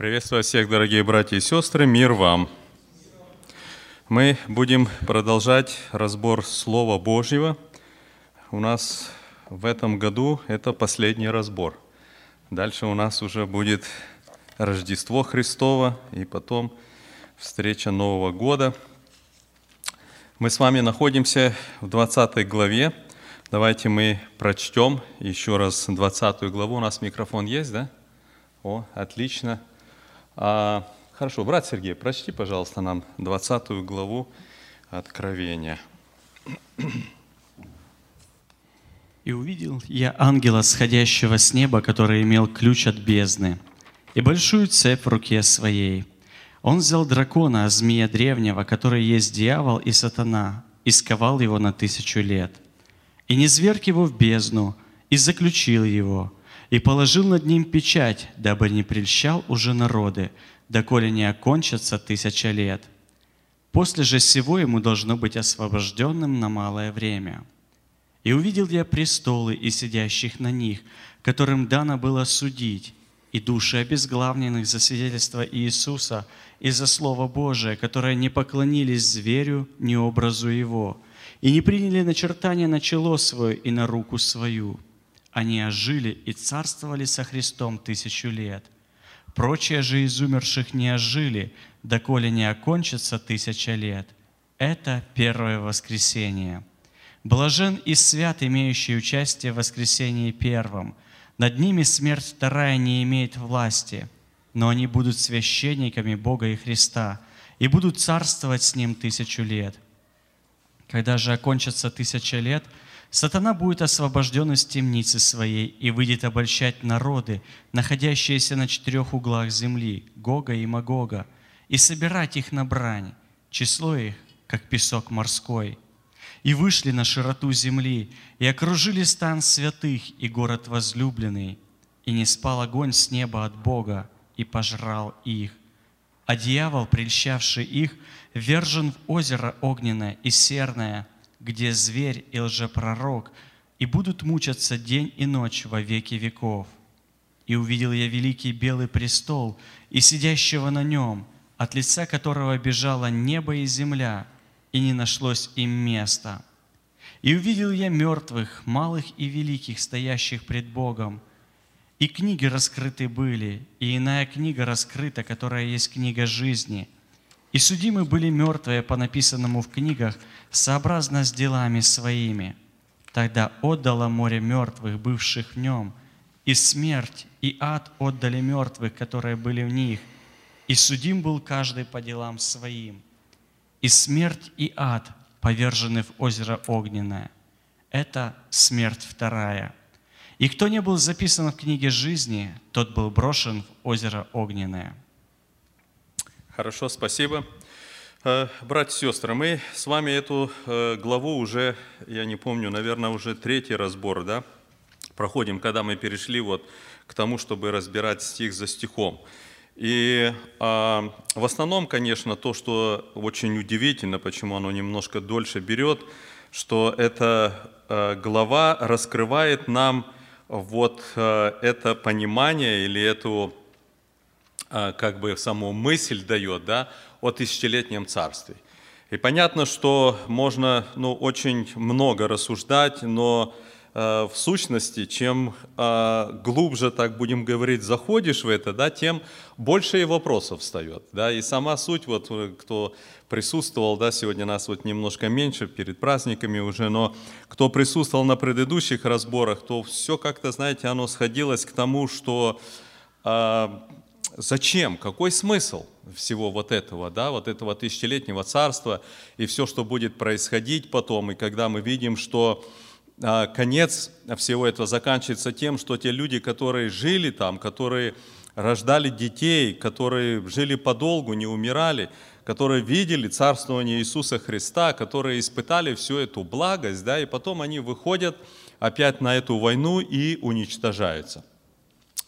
Приветствую всех, дорогие братья и сестры, мир вам. Мы будем продолжать разбор Слова Божьего. У нас в этом году это последний разбор. Дальше у нас уже будет Рождество Христово и потом встреча Нового года. Мы с вами находимся в 20 главе. Давайте мы прочтем еще раз 20 главу. У нас микрофон есть, да? О, отлично. А, хорошо, брат Сергей, прочти, пожалуйста, нам 20 главу Откровения. «И увидел я ангела, сходящего с неба, который имел ключ от бездны, и большую цепь в руке своей. Он взял дракона, змея древнего, который есть дьявол и сатана, и сковал его на тысячу лет. И не зверг его в бездну, и заключил его, и положил над ним печать, дабы не прельщал уже народы, доколе не окончатся тысяча лет. После же всего ему должно быть освобожденным на малое время. И увидел я престолы и сидящих на них, которым дано было судить, и души обезглавленных за свидетельство Иисуса и за Слово Божие, которые не поклонились зверю ни образу его, и не приняли начертания на чело свое и на руку свою – они ожили и царствовали со Христом тысячу лет. Прочие же из умерших не ожили, доколе не окончится тысяча лет. Это первое воскресение. Блажен и свят, имеющий участие в воскресении первом. Над ними смерть вторая не имеет власти, но они будут священниками Бога и Христа и будут царствовать с Ним тысячу лет. Когда же окончится тысяча лет – Сатана будет освобожден из темницы своей и выйдет обольщать народы, находящиеся на четырех углах земли, Гога и Магога, и собирать их на брань, число их, как песок морской. И вышли на широту земли, и окружили стан святых и город возлюбленный, и не спал огонь с неба от Бога, и пожрал их. А дьявол, прельщавший их, вержен в озеро огненное и серное – где зверь и лжепророк, и будут мучаться день и ночь во веки веков. И увидел я великий белый престол и сидящего на нем, от лица которого бежало небо и земля, и не нашлось им места. И увидел я мертвых, малых и великих, стоящих пред Богом, и книги раскрыты были, и иная книга раскрыта, которая есть книга жизни – и судимы были мертвые по написанному в книгах, сообразно с делами своими. Тогда отдало море мертвых, бывших в нем, и смерть, и ад отдали мертвых, которые были в них, и судим был каждый по делам своим. И смерть, и ад повержены в озеро огненное. Это смерть вторая. И кто не был записан в книге жизни, тот был брошен в озеро огненное. Хорошо, спасибо. Э, братья и сестры, мы с вами эту э, главу уже, я не помню, наверное, уже третий разбор, да, проходим, когда мы перешли вот к тому, чтобы разбирать стих за стихом. И а, в основном, конечно, то, что очень удивительно, почему оно немножко дольше берет, что эта а, глава раскрывает нам вот это понимание или эту как бы саму мысль дает, да, о тысячелетнем царстве. И понятно, что можно ну, очень много рассуждать, но э, в сущности, чем э, глубже, так будем говорить, заходишь в это, да, тем больше и вопросов встает. Да, и сама суть, вот, э, кто присутствовал, да, сегодня нас вот немножко меньше перед праздниками уже, но кто присутствовал на предыдущих разборах, то все как-то, знаете, оно сходилось к тому, что зачем, какой смысл всего вот этого, да, вот этого тысячелетнего царства и все, что будет происходить потом, и когда мы видим, что а, конец всего этого заканчивается тем, что те люди, которые жили там, которые рождали детей, которые жили подолгу, не умирали, которые видели царствование Иисуса Христа, которые испытали всю эту благость, да, и потом они выходят опять на эту войну и уничтожаются.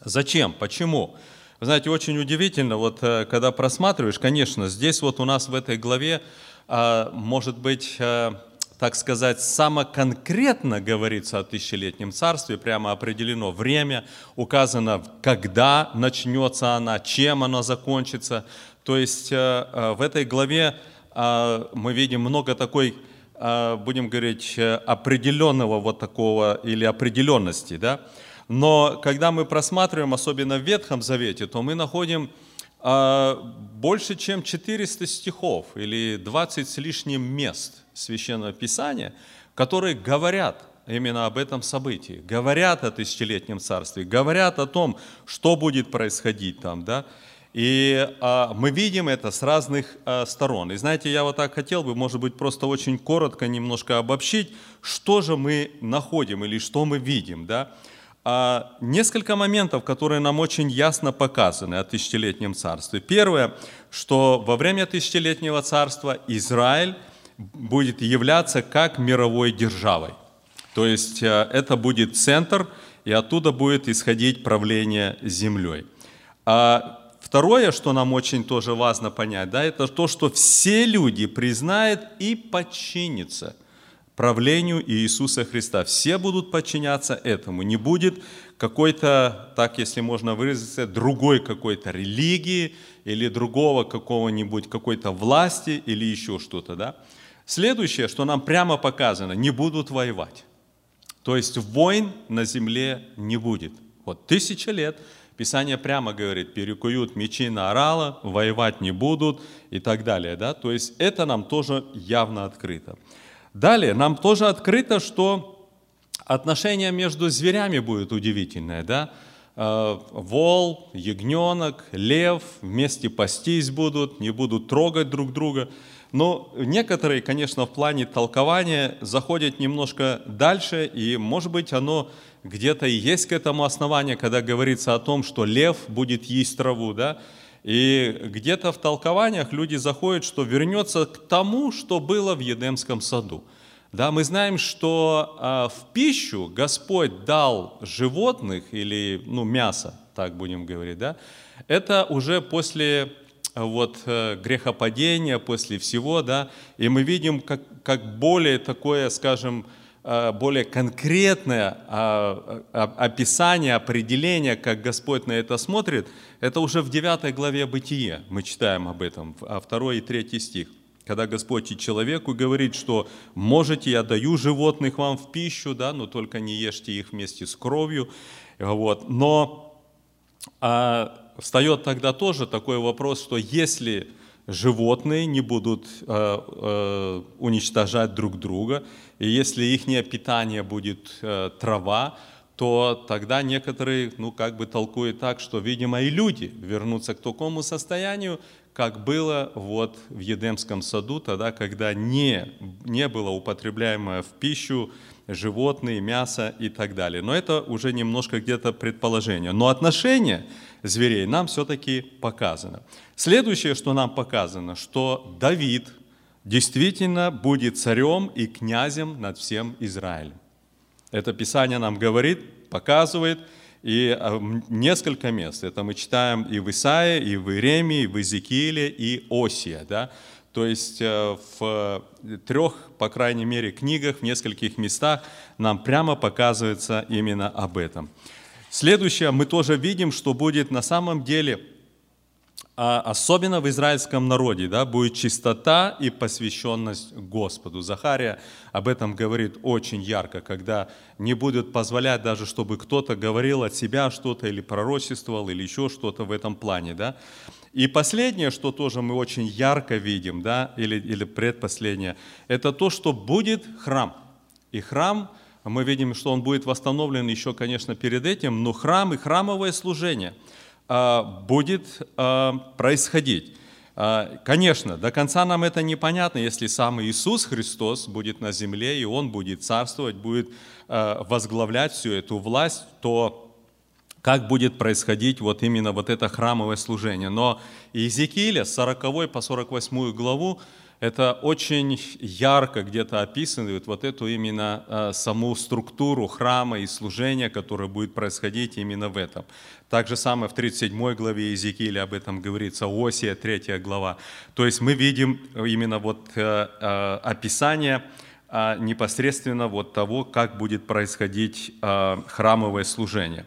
Зачем? Почему? Вы знаете, очень удивительно, вот э, когда просматриваешь, конечно, здесь вот у нас в этой главе а, может быть э, так сказать, самоконкретно говорится о тысячелетнем царстве, прямо определено время, указано, когда начнется она, чем она закончится. То есть э, в этой главе мы видим много такой, будем говорить, определенного вот такого или определенности, да. Но когда мы просматриваем, особенно в Ветхом Завете, то мы находим больше, чем 400 стихов или 20 с лишним мест Священного Писания, которые говорят именно об этом событии, говорят о тысячелетнем царстве, говорят о том, что будет происходить там, да, и а, мы видим это с разных а, сторон. И знаете, я вот так хотел бы, может быть, просто очень коротко немножко обобщить, что же мы находим или что мы видим. Да? А, несколько моментов, которые нам очень ясно показаны о тысячелетнем царстве. Первое, что во время тысячелетнего царства Израиль будет являться как мировой державой. То есть а, это будет центр, и оттуда будет исходить правление землей. А Второе, что нам очень тоже важно понять, да, это то, что все люди признают и подчинятся правлению Иисуса Христа. Все будут подчиняться этому. Не будет какой-то, так если можно выразиться, другой какой-то религии или другого какого-нибудь, какой-то власти или еще что-то. Да? Следующее, что нам прямо показано, не будут воевать. То есть войн на земле не будет. Вот тысяча лет – Писание прямо говорит, перекуют мечи на орала, воевать не будут и так далее. Да? То есть это нам тоже явно открыто. Далее, нам тоже открыто, что отношение между зверями будет удивительное. Да? Э, вол, ягненок, лев вместе пастись будут, не будут трогать друг друга. Но некоторые, конечно, в плане толкования заходят немножко дальше, и, может быть, оно где-то и есть к этому основание, когда говорится о том, что лев будет есть траву, да, и где-то в толкованиях люди заходят, что вернется к тому, что было в Едемском саду. Да, мы знаем, что а, в пищу Господь дал животных или ну, мясо, так будем говорить, да, это уже после вот, э, грехопадения, после всего, да, и мы видим, как, как более такое, скажем, более конкретное а, а, описание, определение, как Господь на это смотрит, это уже в 9 главе Бытие мы читаем об этом, а 2 и 3 стих. Когда Господь и человеку говорит, что можете, я даю животных вам в пищу, да, но только не ешьте их вместе с кровью. Вот. Но а, встает тогда тоже такой вопрос, что если животные не будут э, э, уничтожать друг друга, и если их питание будет э, трава, то тогда некоторые, ну, как бы толкуют так, что, видимо, и люди вернутся к такому состоянию, как было вот в Едемском саду, тогда, когда не, не было употребляемое в пищу животные, мясо и так далее. Но это уже немножко где-то предположение. Но отношение зверей нам все-таки показано. Следующее, что нам показано, что Давид действительно будет царем и князем над всем Израилем. Это Писание нам говорит, показывает, и а, несколько мест. Это мы читаем и в Исаии, и в Иеремии, и в Иезекииле, и Осия. Да? То есть э, в трех, по крайней мере, книгах, в нескольких местах нам прямо показывается именно об этом. Следующее, мы тоже видим, что будет на самом деле – а особенно в израильском народе, да, будет чистота и посвященность Господу. Захария об этом говорит очень ярко, когда не будет позволять даже, чтобы кто-то говорил от себя что-то или пророчествовал, или еще что-то в этом плане. Да. И последнее, что тоже мы очень ярко видим, да, или, или предпоследнее, это то, что будет храм. И храм, мы видим, что он будет восстановлен еще, конечно, перед этим, но храм и храмовое служение – будет а, происходить. А, конечно, до конца нам это непонятно, если сам Иисус Христос будет на земле, и Он будет царствовать, будет возглавлять всю эту власть, то как будет происходить вот именно вот это храмовое служение. Но Иезекииля с 40 по 48 главу это очень ярко где-то описывает вот эту именно э, саму структуру храма и служения, которое будет происходить именно в этом. Так же самое в 37 главе Иезекииля об этом говорится, Осия 3 глава. То есть мы видим именно вот э, э, описание а, непосредственно вот того, как будет происходить а, храмовое служение.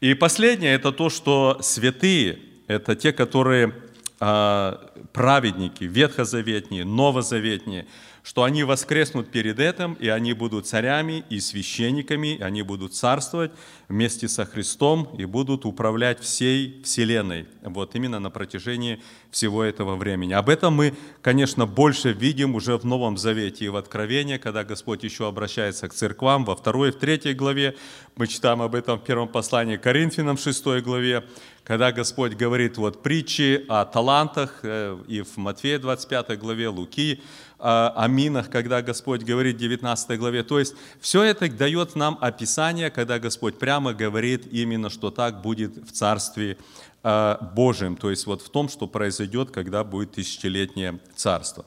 И последнее – это то, что святые – это те, которые а, праведники, ветхозаветние, новозаветние – что они воскреснут перед этим, и они будут царями и священниками, и они будут царствовать вместе со Христом и будут управлять всей Вселенной, вот именно на протяжении всего этого времени. Об этом мы, конечно, больше видим уже в Новом Завете и в Откровении, когда Господь еще обращается к церквам, во второй и в третьей главе, мы читаем об этом в первом послании к Коринфянам, шестой главе, когда Господь говорит вот притчи о талантах, э, и в Матфея 25 главе, Луки о минах, когда Господь говорит в 19 главе. То есть все это дает нам описание, когда Господь прямо говорит именно, что так будет в Царстве э, Божьем, то есть вот в том, что произойдет, когда будет тысячелетнее царство.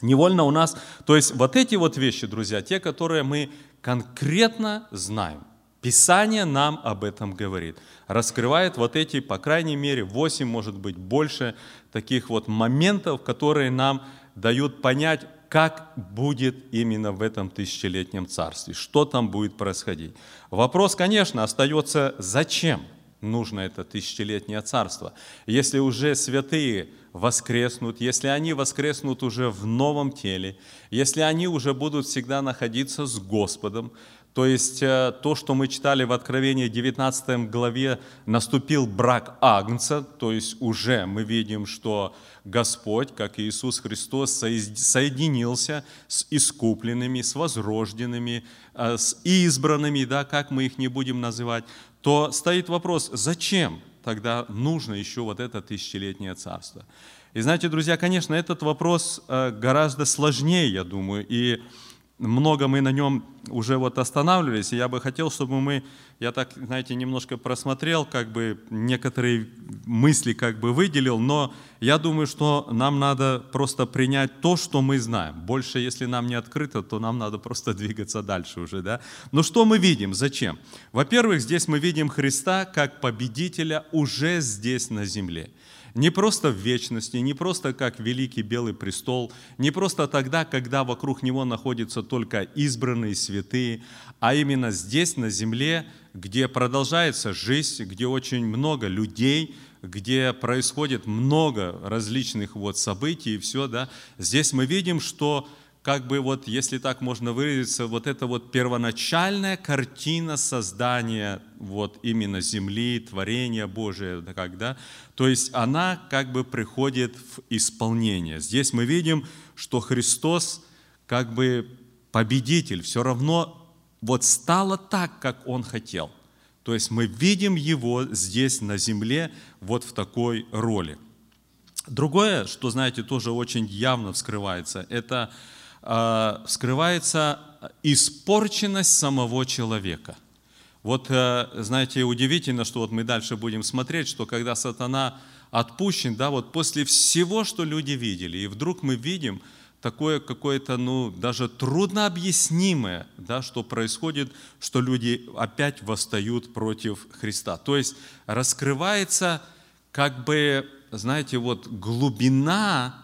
Невольно у нас, то есть вот эти вот вещи, друзья, те, которые мы конкретно знаем, Писание нам об этом говорит. Раскрывает вот эти, по крайней мере, 8, может быть, больше таких вот моментов, которые нам дают понять, как будет именно в этом тысячелетнем царстве, что там будет происходить. Вопрос, конечно, остается, зачем нужно это тысячелетнее царство? Если уже святые воскреснут, если они воскреснут уже в новом теле, если они уже будут всегда находиться с Господом, то есть э, то, что мы читали в Откровении 19 главе, наступил брак Агнца, то есть уже мы видим, что Господь, как Иисус Христос, соединился с искупленными, с возрожденными, э, с избранными, да, как мы их не будем называть, то стоит вопрос, зачем тогда нужно еще вот это тысячелетнее царство? И знаете, друзья, конечно, этот вопрос э, гораздо сложнее, я думаю, и много мы на нем уже вот останавливались, и я бы хотел, чтобы мы, я так, знаете, немножко просмотрел, как бы некоторые мысли как бы выделил, но я думаю, что нам надо просто принять то, что мы знаем. Больше, если нам не открыто, то нам надо просто двигаться дальше уже, да. Но что мы видим? Зачем? Во-первых, здесь мы видим Христа как победителя уже здесь на земле. Не просто в вечности, не просто как великий белый престол, не просто тогда, когда вокруг него находятся только избранные святые, а именно здесь, на земле, где продолжается жизнь, где очень много людей, где происходит много различных вот событий и все, да, здесь мы видим, что как бы вот, если так можно выразиться, вот эта вот первоначальная картина создания вот именно земли, творения Божия, когда, то есть она как бы приходит в исполнение. Здесь мы видим, что Христос как бы победитель, все равно вот стало так, как Он хотел. То есть мы видим Его здесь на земле вот в такой роли. Другое, что, знаете, тоже очень явно вскрывается, это скрывается испорченность самого человека. Вот, э, знаете, удивительно, что вот мы дальше будем смотреть, что когда сатана отпущен, да, вот после всего, что люди видели, и вдруг мы видим такое какое-то, ну, даже трудно объяснимое, да, что происходит, что люди опять восстают против Христа. То есть раскрывается как бы, знаете, вот глубина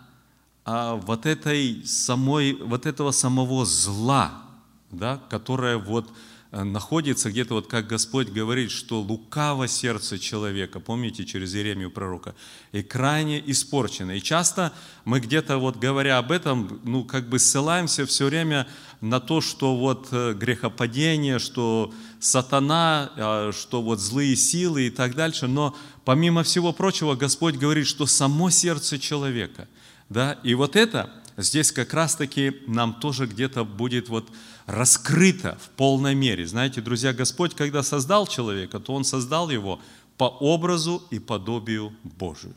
а, вот, этой самой, вот этого самого зла, да, которое вот э, находится где-то, вот как Господь говорит, что лукаво сердце человека, помните, через Иеремию пророка, и крайне испорчено. И часто мы где-то, вот говоря об этом, ну, как бы ссылаемся все время на то, что вот э, грехопадение, что сатана, а, что вот злые силы и так дальше, но помимо всего прочего, Господь говорит, что само сердце человека – да? И вот это здесь как раз-таки нам тоже где-то будет вот раскрыто в полной мере. Знаете, друзья, Господь, когда создал человека, то Он создал его по образу и подобию Божию.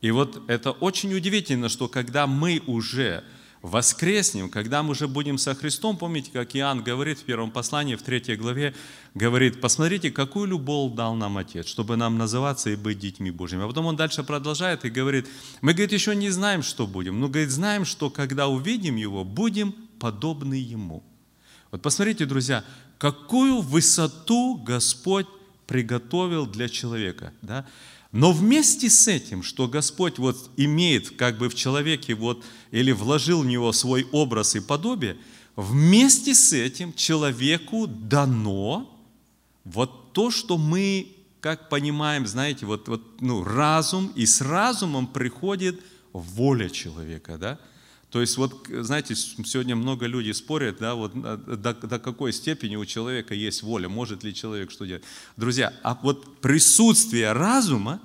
И вот это очень удивительно, что когда мы уже воскреснем, когда мы уже будем со Христом, помните, как Иоанн говорит в первом послании, в третьей главе, говорит, посмотрите, какую любовь дал нам Отец, чтобы нам называться и быть детьми Божьими. А потом он дальше продолжает и говорит, мы, говорит, еще не знаем, что будем, но, говорит, знаем, что когда увидим Его, будем подобны Ему. Вот посмотрите, друзья, какую высоту Господь приготовил для человека. Да? Но вместе с этим, что Господь вот имеет как бы в человеке вот, или вложил в него свой образ и подобие, вместе с этим человеку дано вот то, что мы, как понимаем, знаете, вот, вот ну, разум, и с разумом приходит воля человека, да? То есть вот, знаете, сегодня много людей спорят, да, вот до, до какой степени у человека есть воля, может ли человек что делать. Друзья, а вот присутствие разума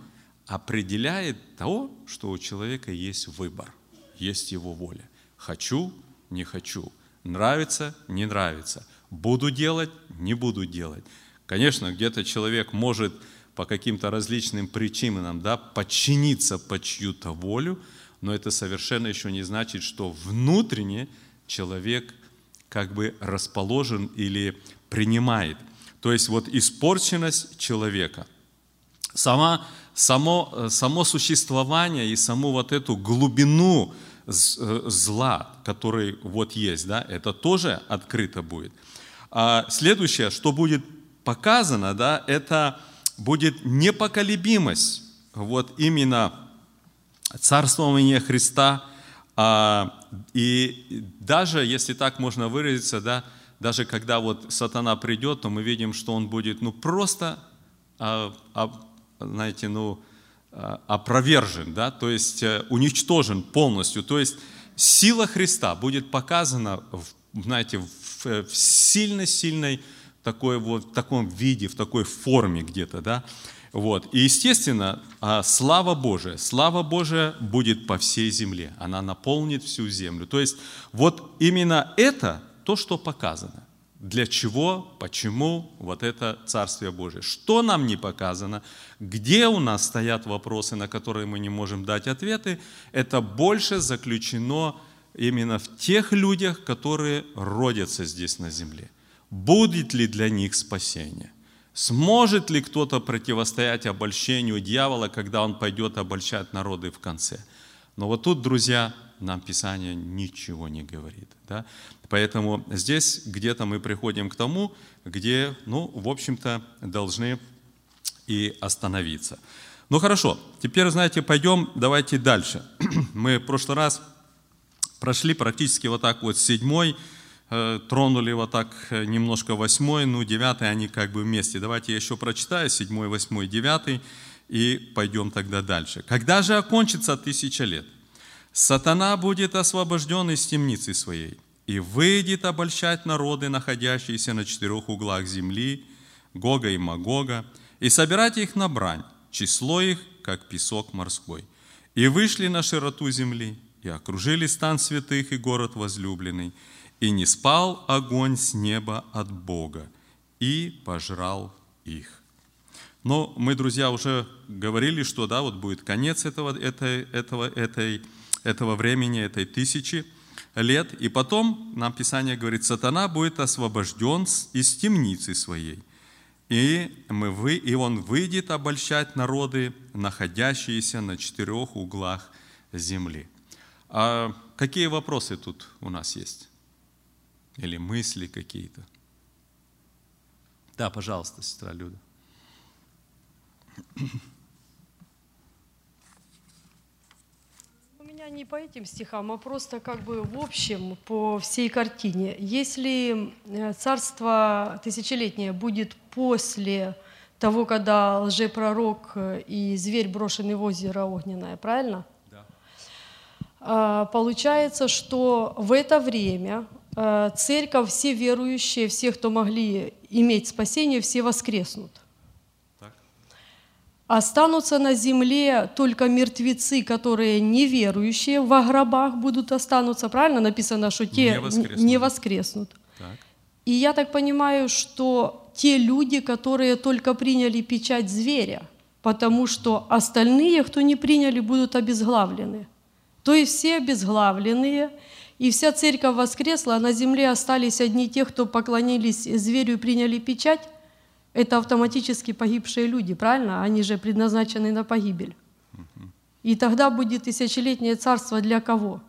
определяет то, что у человека есть выбор, есть его воля. Хочу, не хочу, нравится, не нравится, буду делать, не буду делать. Конечно, где-то человек может по каким-то различным причинам да, подчиниться под чью-то волю, но это совершенно еще не значит, что внутренне человек как бы расположен или принимает. То есть вот испорченность человека, сама, само, само существование и саму вот эту глубину э, зла, который вот есть, да, это тоже открыто будет. А следующее, что будет показано, да, это будет непоколебимость вот именно царствование Христа, а, и даже, если так можно выразиться, да, даже когда вот сатана придет, то мы видим, что он будет ну, просто, а, а, знаете, ну, опровержен, да, то есть э, уничтожен полностью. То есть сила Христа будет показана, знаете, в, в сильно-сильной такой вот, в таком виде, в такой форме где-то, да. Вот. И, естественно, а, слава Божия, слава Божия будет по всей земле. Она наполнит всю землю. То есть вот именно это то, что показано. Для чего, почему вот это Царствие Божие. Что нам не показано, где у нас стоят вопросы, на которые мы не можем дать ответы, это больше заключено именно в тех людях, которые родятся здесь на земле. Будет ли для них спасение? Сможет ли кто-то противостоять обольщению дьявола, когда он пойдет обольщать народы в конце? Но вот тут, друзья, нам Писание ничего не говорит. Да? Поэтому здесь где-то мы приходим к тому, где, ну, в общем-то, должны и остановиться. Ну хорошо, теперь, знаете, пойдем, давайте дальше. Мы в прошлый раз прошли практически вот так вот седьмой, тронули вот так э, немножко восьмой, ну девятый они как бы вместе. Давайте я еще прочитаю седьмой, восьмой, девятый и пойдем тогда дальше. Когда же окончится тысяча лет, сатана будет освобожден из темницы своей и выйдет обольщать народы, находящиеся на четырех углах земли, Гога и Магога, и собирать их на брань, число их, как песок морской. И вышли на широту земли, и окружили стан святых и город возлюбленный, и не спал огонь с неба от Бога, и пожрал их. Но мы, друзья, уже говорили, что да, вот будет конец этого, этой, этого, этой, этого времени, этой тысячи лет. И потом нам Писание говорит, сатана будет освобожден из темницы своей. И, мы вы, и он выйдет обольщать народы, находящиеся на четырех углах земли. А какие вопросы тут у нас есть? Или мысли какие-то. Да, пожалуйста, сестра Люда. У меня не по этим стихам, а просто как бы в общем по всей картине. Если э, царство тысячелетнее будет после того, когда лжепророк э, и зверь брошены в озеро огненное, правильно? Да. А, получается, что в это время церковь, все верующие, все, кто могли иметь спасение, все воскреснут. Так. Останутся на земле только мертвецы, которые неверующие, во гробах будут останутся. Правильно написано, что те не воскреснут. Не воскреснут. Так. И я так понимаю, что те люди, которые только приняли печать зверя, потому что остальные, кто не приняли, будут обезглавлены. То есть все обезглавленные – и вся церковь воскресла, а на земле остались одни те, кто поклонились зверю и приняли печать. Это автоматически погибшие люди, правильно? Они же предназначены на погибель. И тогда будет тысячелетнее царство для кого?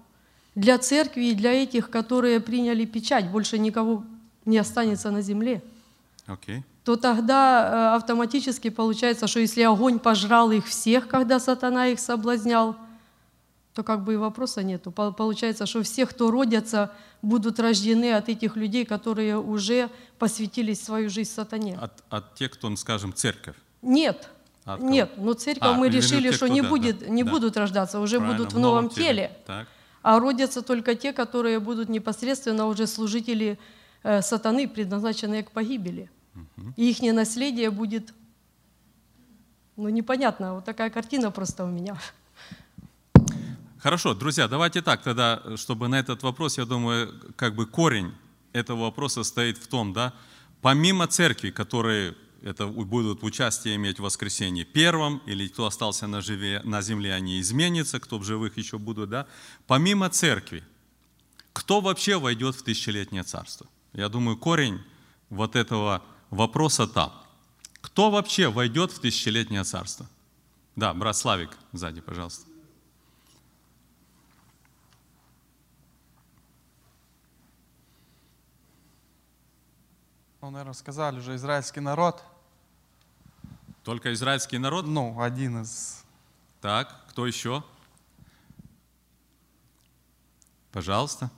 Для церкви и для этих, которые приняли печать. Больше никого не останется на земле. Okay. то тогда э, автоматически получается, что если огонь пожрал их всех, когда сатана их соблазнял, то как бы и вопроса нету. Пол- Получается, что все, кто родятся, будут рождены от этих людей, которые уже посвятились свою жизнь сатане. От, от тех, кто, скажем, церковь. Нет, от кого? нет, но церковь А, мы решили, те, что не, да, будет, да, не да. будут рождаться, уже Правильно, будут в новом теле. Так. А родятся только те, которые будут непосредственно уже служители э, сатаны, предназначенные к погибели. И их наследие будет, ну непонятно, вот такая картина просто у меня. Хорошо, друзья, давайте так тогда, чтобы на этот вопрос, я думаю, как бы корень этого вопроса стоит в том, да, помимо церкви, которые это будут участие иметь в воскресенье первом, или кто остался на, живе, на земле, они изменятся, кто в живых еще будут, да, помимо церкви, кто вообще войдет в тысячелетнее царство? Я думаю, корень вот этого вопроса там. Кто вообще войдет в тысячелетнее царство? Да, брат Славик сзади, пожалуйста. Ну, наверное, сказали уже израильский народ. Только израильский народ? Ну, один из... Так, кто еще? Пожалуйста.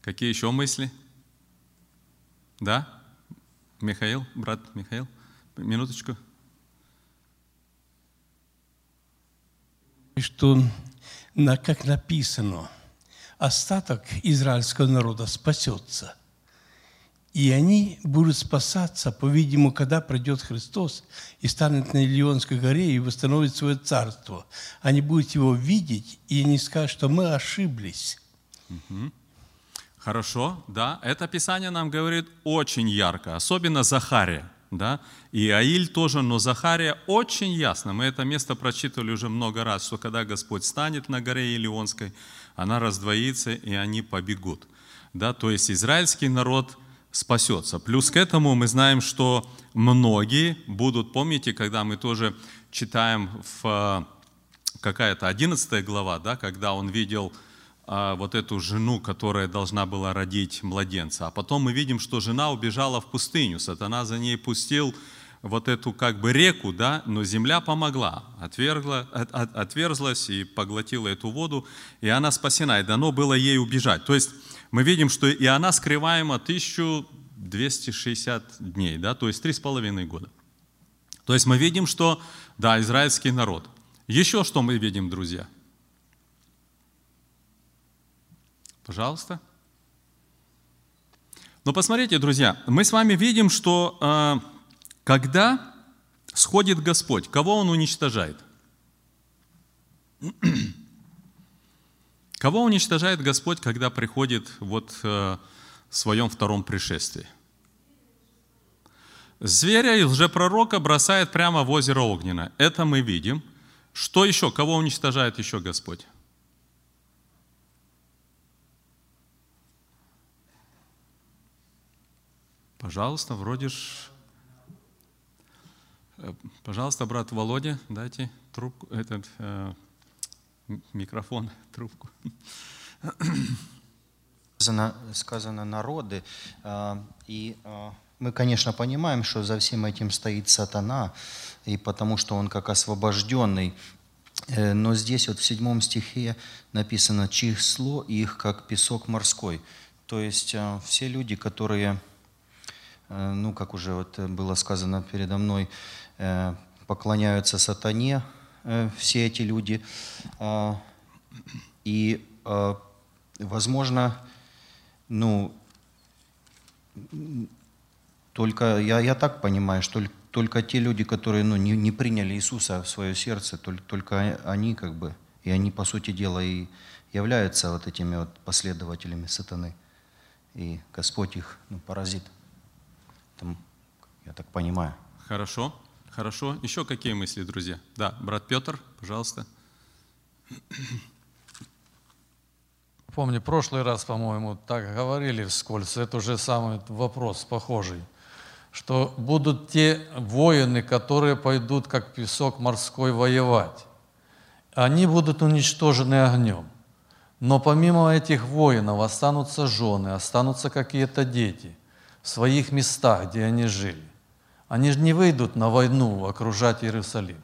Какие еще мысли? Да? Михаил, брат Михаил, минуточку. что, на- как написано, остаток израильского народа спасется. И они будут спасаться, по-видимому, когда придет Христос и станет на Илионской горе и восстановит свое царство. Они будут его видеть, и они скажут, что мы ошиблись. Хорошо, да. Это Писание нам говорит очень ярко, особенно Захария. Да? И Аиль тоже, но Захария очень ясно. Мы это место прочитывали уже много раз, что когда Господь станет на горе Илионской, она раздвоится, и они побегут. Да? То есть израильский народ спасется. Плюс к этому мы знаем, что многие будут, помните, когда мы тоже читаем в э, какая-то 11 глава, да, когда он видел а, вот эту жену, которая должна была родить младенца. А потом мы видим, что жена убежала в пустыню. Сатана за ней пустил вот эту как бы реку, да, но земля помогла, отвергла, от- от- отверзлась и поглотила эту воду, и она спасена, и дано было ей убежать. То есть мы видим, что и она скрываема 1260 дней, да, то есть три с половиной года. То есть мы видим, что, да, израильский народ. Еще что мы видим, друзья? Пожалуйста. Но посмотрите, друзья, мы с вами видим, что э, когда сходит Господь, кого Он уничтожает? Кого уничтожает Господь, когда приходит вот э, в своем втором пришествии? Зверя и лжепророка бросает прямо в озеро Огненно. Это мы видим. Что еще? Кого уничтожает еще Господь? Пожалуйста, вроде ж... Э, Пожалуйста, брат Володя, дайте трубку, этот э, микрофон, трубку. сказано, сказано народы, а, и а, мы, конечно, понимаем, что за всем этим стоит сатана, и потому что он как освобожденный. Э, Но здесь вот в седьмом стихе написано «число их, как песок морской». То есть а, все люди, которые, э, ну, как уже вот было сказано передо мной, э, поклоняются сатане, все эти люди, а, и, а, возможно, ну, только я, я так понимаю, что только те люди, которые ну, не, не приняли Иисуса в свое сердце, только, только они как бы, и они, по сути дела, и являются вот этими вот последователями сатаны. И Господь их ну, поразит. Там, я так понимаю. Хорошо, хорошо. Еще какие мысли, друзья? Да, брат Петр, пожалуйста. Помню, прошлый раз, по-моему, так говорили вскользь, это уже самый вопрос похожий, что будут те воины, которые пойдут, как песок морской, воевать. Они будут уничтожены огнем. Но помимо этих воинов останутся жены, останутся какие-то дети. в своих местах, где они жили. Они же не выйдут на войну окружать Иерусалим.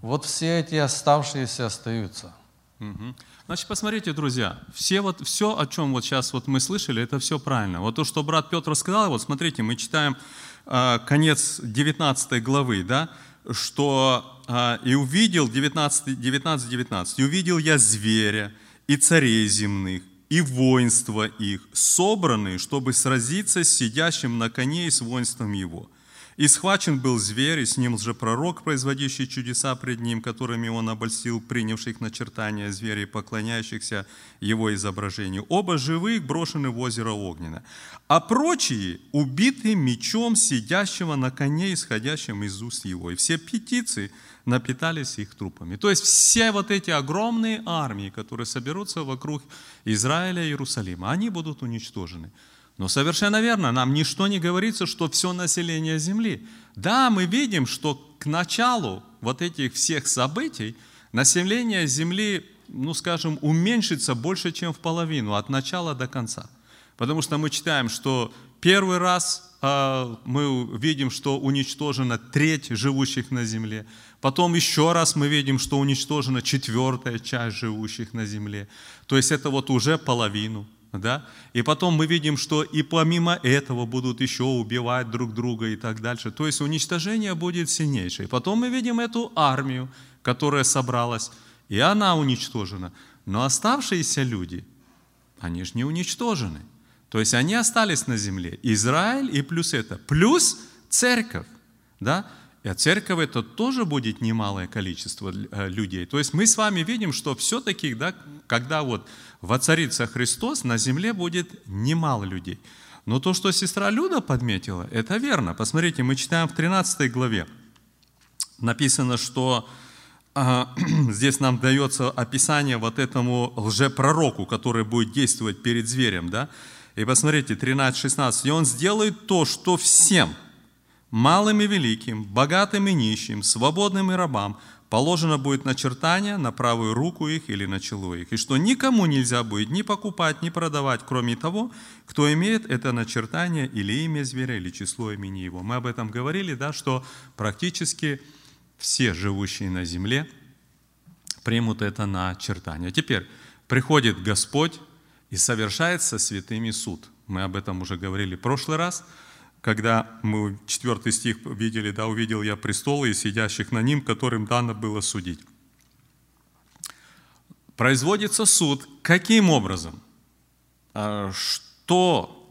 Вот все эти оставшиеся остаются. Мгм. Значит, посмотрите, друзья, все, вот, все, о чем вот сейчас вот мы слышали, это все правильно. Вот то, что брат Петр сказал, вот смотрите, мы читаем а, конец 19 главы, да, что а, «И увидел» 19, 19, 19, «И увидел я зверя и царей земных, и воинство их, собранные, чтобы сразиться с сидящим на коне и с воинством его. И схвачен был зверь, и с ним же пророк, производящий чудеса пред ним, которыми он обольстил принявших начертания зверей, поклоняющихся его изображению. Оба живых брошены в озеро Огненно, а прочие убиты мечом сидящего на коне, исходящим из уст его. И все птицы напитались их трупами. То есть все вот эти огромные армии, которые соберутся вокруг Израиля и Иерусалима, они будут уничтожены. Но совершенно верно, нам ничто не говорится, что все население Земли. Да, мы видим, что к началу вот этих всех событий население Земли, ну скажем, уменьшится больше, чем в половину, от начала до конца. Потому что мы читаем, что первый раз а, мы видим, что уничтожена треть живущих на земле. Потом еще раз мы видим, что уничтожена четвертая часть живущих на земле. То есть это вот уже половину. Да? И потом мы видим, что и помимо этого будут еще убивать друг друга и так дальше. То есть уничтожение будет сильнейшее. Потом мы видим эту армию, которая собралась, и она уничтожена. Но оставшиеся люди, они же не уничтожены. То есть они остались на земле. Израиль и плюс это. Плюс церковь. Да? И от церковь это тоже будет немалое количество э, людей. То есть мы с вами видим, что все-таки, да, когда вот воцарится Христос, на земле будет немало людей. Но то, что сестра Люда подметила, это верно. Посмотрите, мы читаем в 13 главе. Написано, что а, здесь нам дается описание вот этому лжепророку, который будет действовать перед зверем. Да? И посмотрите, 13-16. «И он сделает то, что всем – малым и великим, богатым и нищим, свободным и рабам, положено будет начертание на правую руку их или на чело их, и что никому нельзя будет ни покупать, ни продавать, кроме того, кто имеет это начертание или имя зверя, или число имени его. Мы об этом говорили, да, что практически все живущие на земле примут это начертание. Теперь приходит Господь и совершает со святыми суд. Мы об этом уже говорили в прошлый раз – когда мы четвертый стих видели, да, увидел я престолы и сидящих на ним, которым дано было судить. Производится суд каким образом? А, что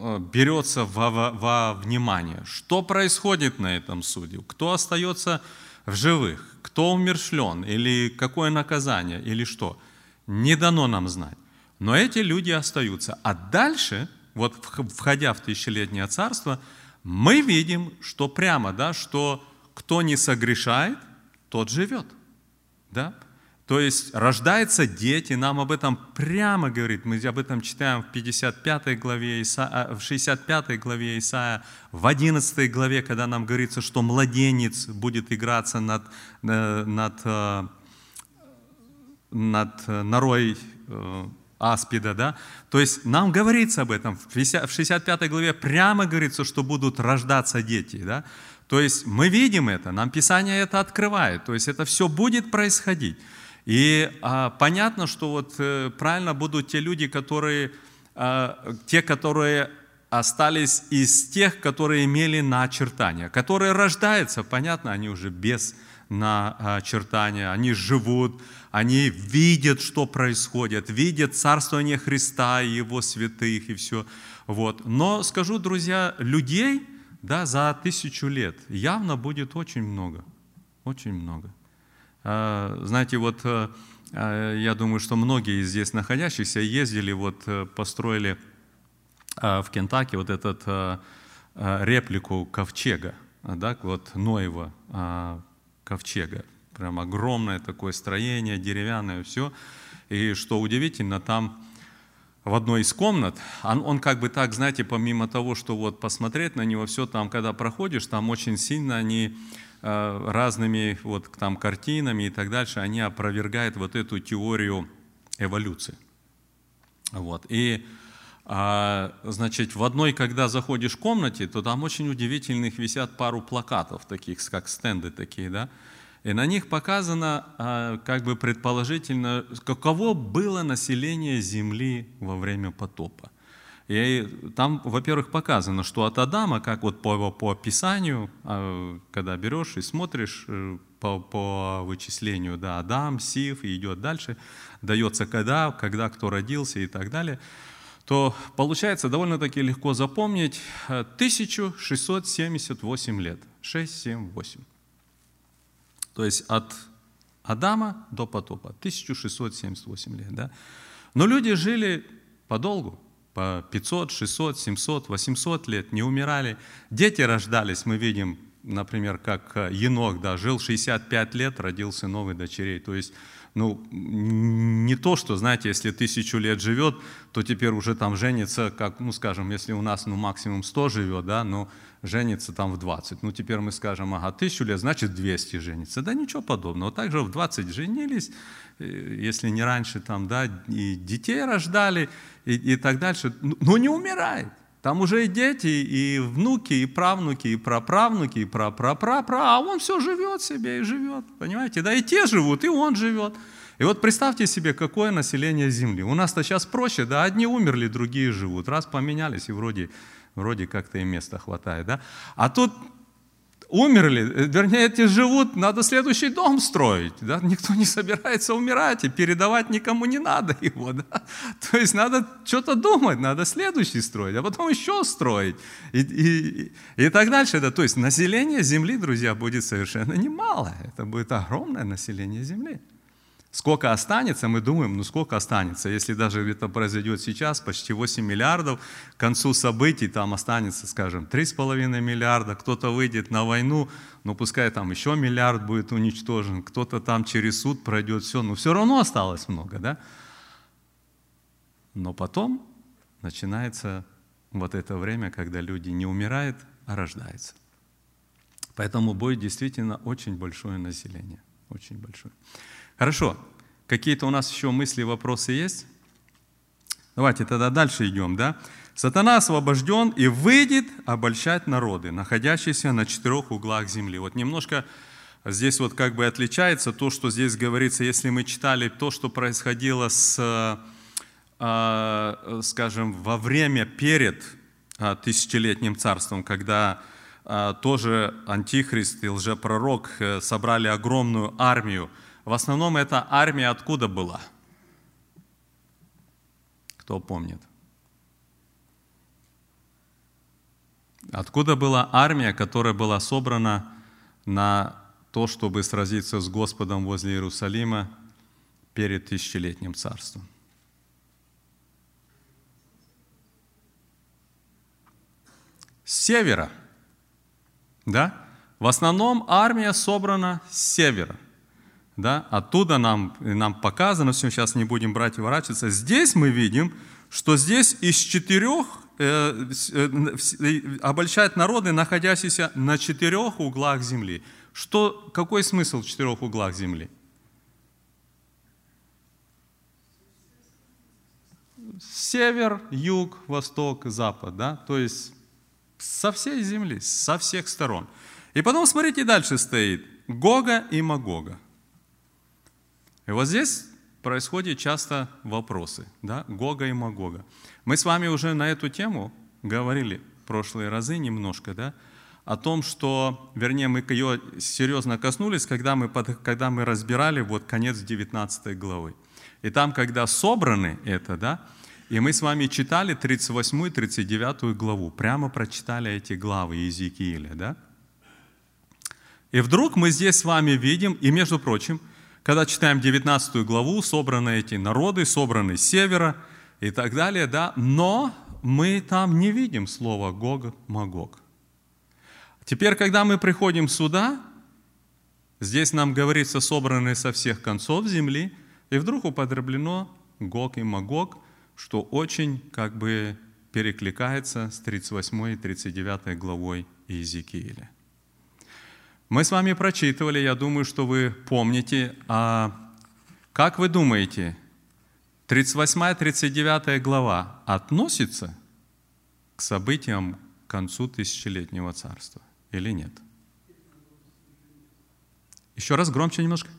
а, берется во, во, во внимание? Что происходит на этом суде? Кто остается в живых? Кто умершлен? Или какое наказание? Или что? Не дано нам знать. Но эти люди остаются. А дальше – вот входя в тысячелетнее царство, мы видим, что прямо, да, что кто не согрешает, тот живет. Да? То есть рождаются дети, нам об этом прямо говорит, мы об этом читаем в 55 главе Иса, а, в 65 главе Исаия, в 11 главе, когда нам говорится, что младенец будет играться над, э, над, э, над норой э, аспида, да? То есть нам говорится об этом. В 65 главе прямо говорится, что будут рождаться дети, да? То есть мы видим это, нам Писание это открывает. То есть это все будет происходить. И а, понятно, что вот э, правильно будут те люди, которые, а, те, которые остались из тех, которые имели начертания, которые рождаются, понятно, они уже без начертания, они живут, они видят, что происходит, видят царствование Христа и Его святых и все. Вот. Но скажу, друзья, людей да, за тысячу лет явно будет очень много. Очень много. А, знаете, вот э, э, я думаю, что многие из здесь находящихся ездили, вот э, построили в Кентаки вот этот реплику ковчега, да, вот Ноева ковчега. Прям огромное такое строение, деревянное, все. И что удивительно, там в одной из комнат, он, он как бы так, знаете, помимо того, что вот посмотреть на него, все там, когда проходишь, там очень сильно они э, разными вот там картинами и так дальше, они опровергают вот эту теорию эволюции. Вот. И А, значит, в одной, когда заходишь в комнате, то там очень удивительных висят пару плакатов, таких, как стенды такие, да, и на них показано, а, как бы предположительно, каково было население Земли во время потопа. И там, во-первых, показано, что от Адама, как вот по, по описанию, а, когда берешь и смотришь э, по, по вычислению, да, Адам, Сив, и идет дальше, дается когда, когда кто родился и так далее, то получается довольно-таки легко запомнить 1678 лет. 6, 7, 8. То есть от Адама до потопа. 1678 лет. Да? Но люди жили подолгу по 500, 600, 700, 800 лет, не умирали. Дети рождались, мы видим, например, как э, Енох, да, жил 65 лет, родился новый дочерей. То есть, ну, не то, что, знаете, если тысячу лет живет, то теперь уже там женится, как, ну, скажем, если у нас, ну, максимум 100 живет, да, ну, женится там в 20. Ну, теперь мы скажем, ага, тысячу лет, значит 200 женится. Да ничего подобного. Также в 20 женились, э, если не раньше, там, да, и детей рождали, и, и так дальше. Но ну, не умирает. Там уже и дети, и внуки, и правнуки, и праправнуки, и прапрапрапра, а он все живет себе и живет, понимаете? Да и те живут, и он живет. И вот представьте себе, какое население Земли. У нас-то сейчас проще, да, одни умерли, другие живут. Раз поменялись, и вроде вроде как-то и места хватает, да? А тут умерли, э, вернее, эти живут, надо следующий дом строить, да? Никто не собирается умирать, и передавать никому не надо его, да? То есть надо что-то думать, надо следующий строить, а потом еще строить, и, и, и так дальше, да? То есть население Земли, друзья, будет совершенно немало, это будет огромное население Земли. Сколько останется, мы думаем, ну сколько останется. Если даже это произойдет сейчас, почти 8 миллиардов, к концу событий там останется, скажем, 3,5 миллиарда, кто-то выйдет на войну, ну пускай там еще миллиард будет уничтожен, кто-то там через суд пройдет, все, но все равно осталось много, да? Но потом начинается вот это время, когда люди не умирают, а рождаются. Поэтому будет действительно очень большое население, очень большое. Хорошо. Какие-то у нас еще мысли, вопросы есть? Давайте тогда дальше идем, да? Сатана освобожден и выйдет обольщать народы, находящиеся на четырех углах земли. Вот немножко здесь вот как бы отличается то, что здесь говорится, если мы читали то, что происходило с, а, скажем, во время перед а, тысячелетним царством, когда а, тоже антихрист и лжепророк э, собрали огромную армию, в основном эта армия откуда была? Кто помнит? Откуда была армия, которая была собрана на то, чтобы сразиться с Господом возле Иерусалима перед тысячелетним царством? С севера. Да? В основном армия собрана с севера да, оттуда нам, нам показано, все, сейчас не будем брать и ворачиваться. Здесь мы видим, что здесь из четырех э, э, обольщает народы, находящиеся на четырех углах земли. Что, какой смысл в четырех углах земли? Север, юг, восток, запад, да, то есть со всей земли, со всех сторон. И потом смотрите, дальше стоит Гога и Магога. И вот здесь происходят часто вопросы, да, Гога и Магога. Мы с вами уже на эту тему говорили в прошлые разы немножко, да, о том, что, вернее, мы ее серьезно коснулись, когда мы, когда мы разбирали вот конец 19 главы. И там, когда собраны это, да, и мы с вами читали 38 и 39 главу, прямо прочитали эти главы Иезекииля, да. И вдруг мы здесь с вами видим, и между прочим, когда читаем 19 главу, собраны эти народы, собраны с севера и так далее, да, но мы там не видим слова Гог, Магог. Теперь, когда мы приходим сюда, здесь нам говорится, собраны со всех концов земли, и вдруг употреблено Гог и Магог, что очень как бы перекликается с 38 и 39 главой Иезекииля. Мы с вами прочитывали, я думаю, что вы помните. А как вы думаете, 38-39 глава относится к событиям к концу тысячелетнего царства или нет? Еще раз громче немножко.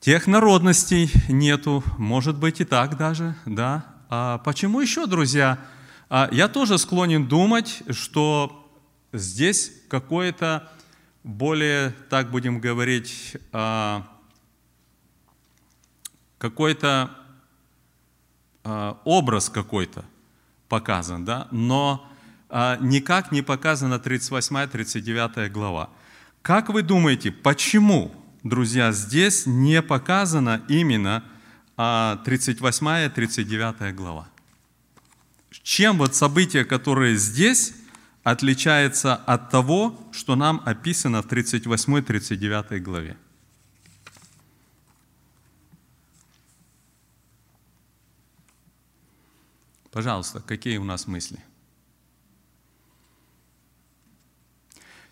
Тех народностей нету, может быть и так даже, да. А почему еще, друзья? А я тоже склонен думать, что здесь какое-то более, так будем говорить, а, какой-то а, образ какой-то показан, да, но а, никак не показана 38-39 глава. Как вы думаете, почему друзья, здесь не показана именно 38-39 а, глава. Чем вот события, которые здесь, отличается от того, что нам описано в 38-39 главе? Пожалуйста, какие у нас мысли?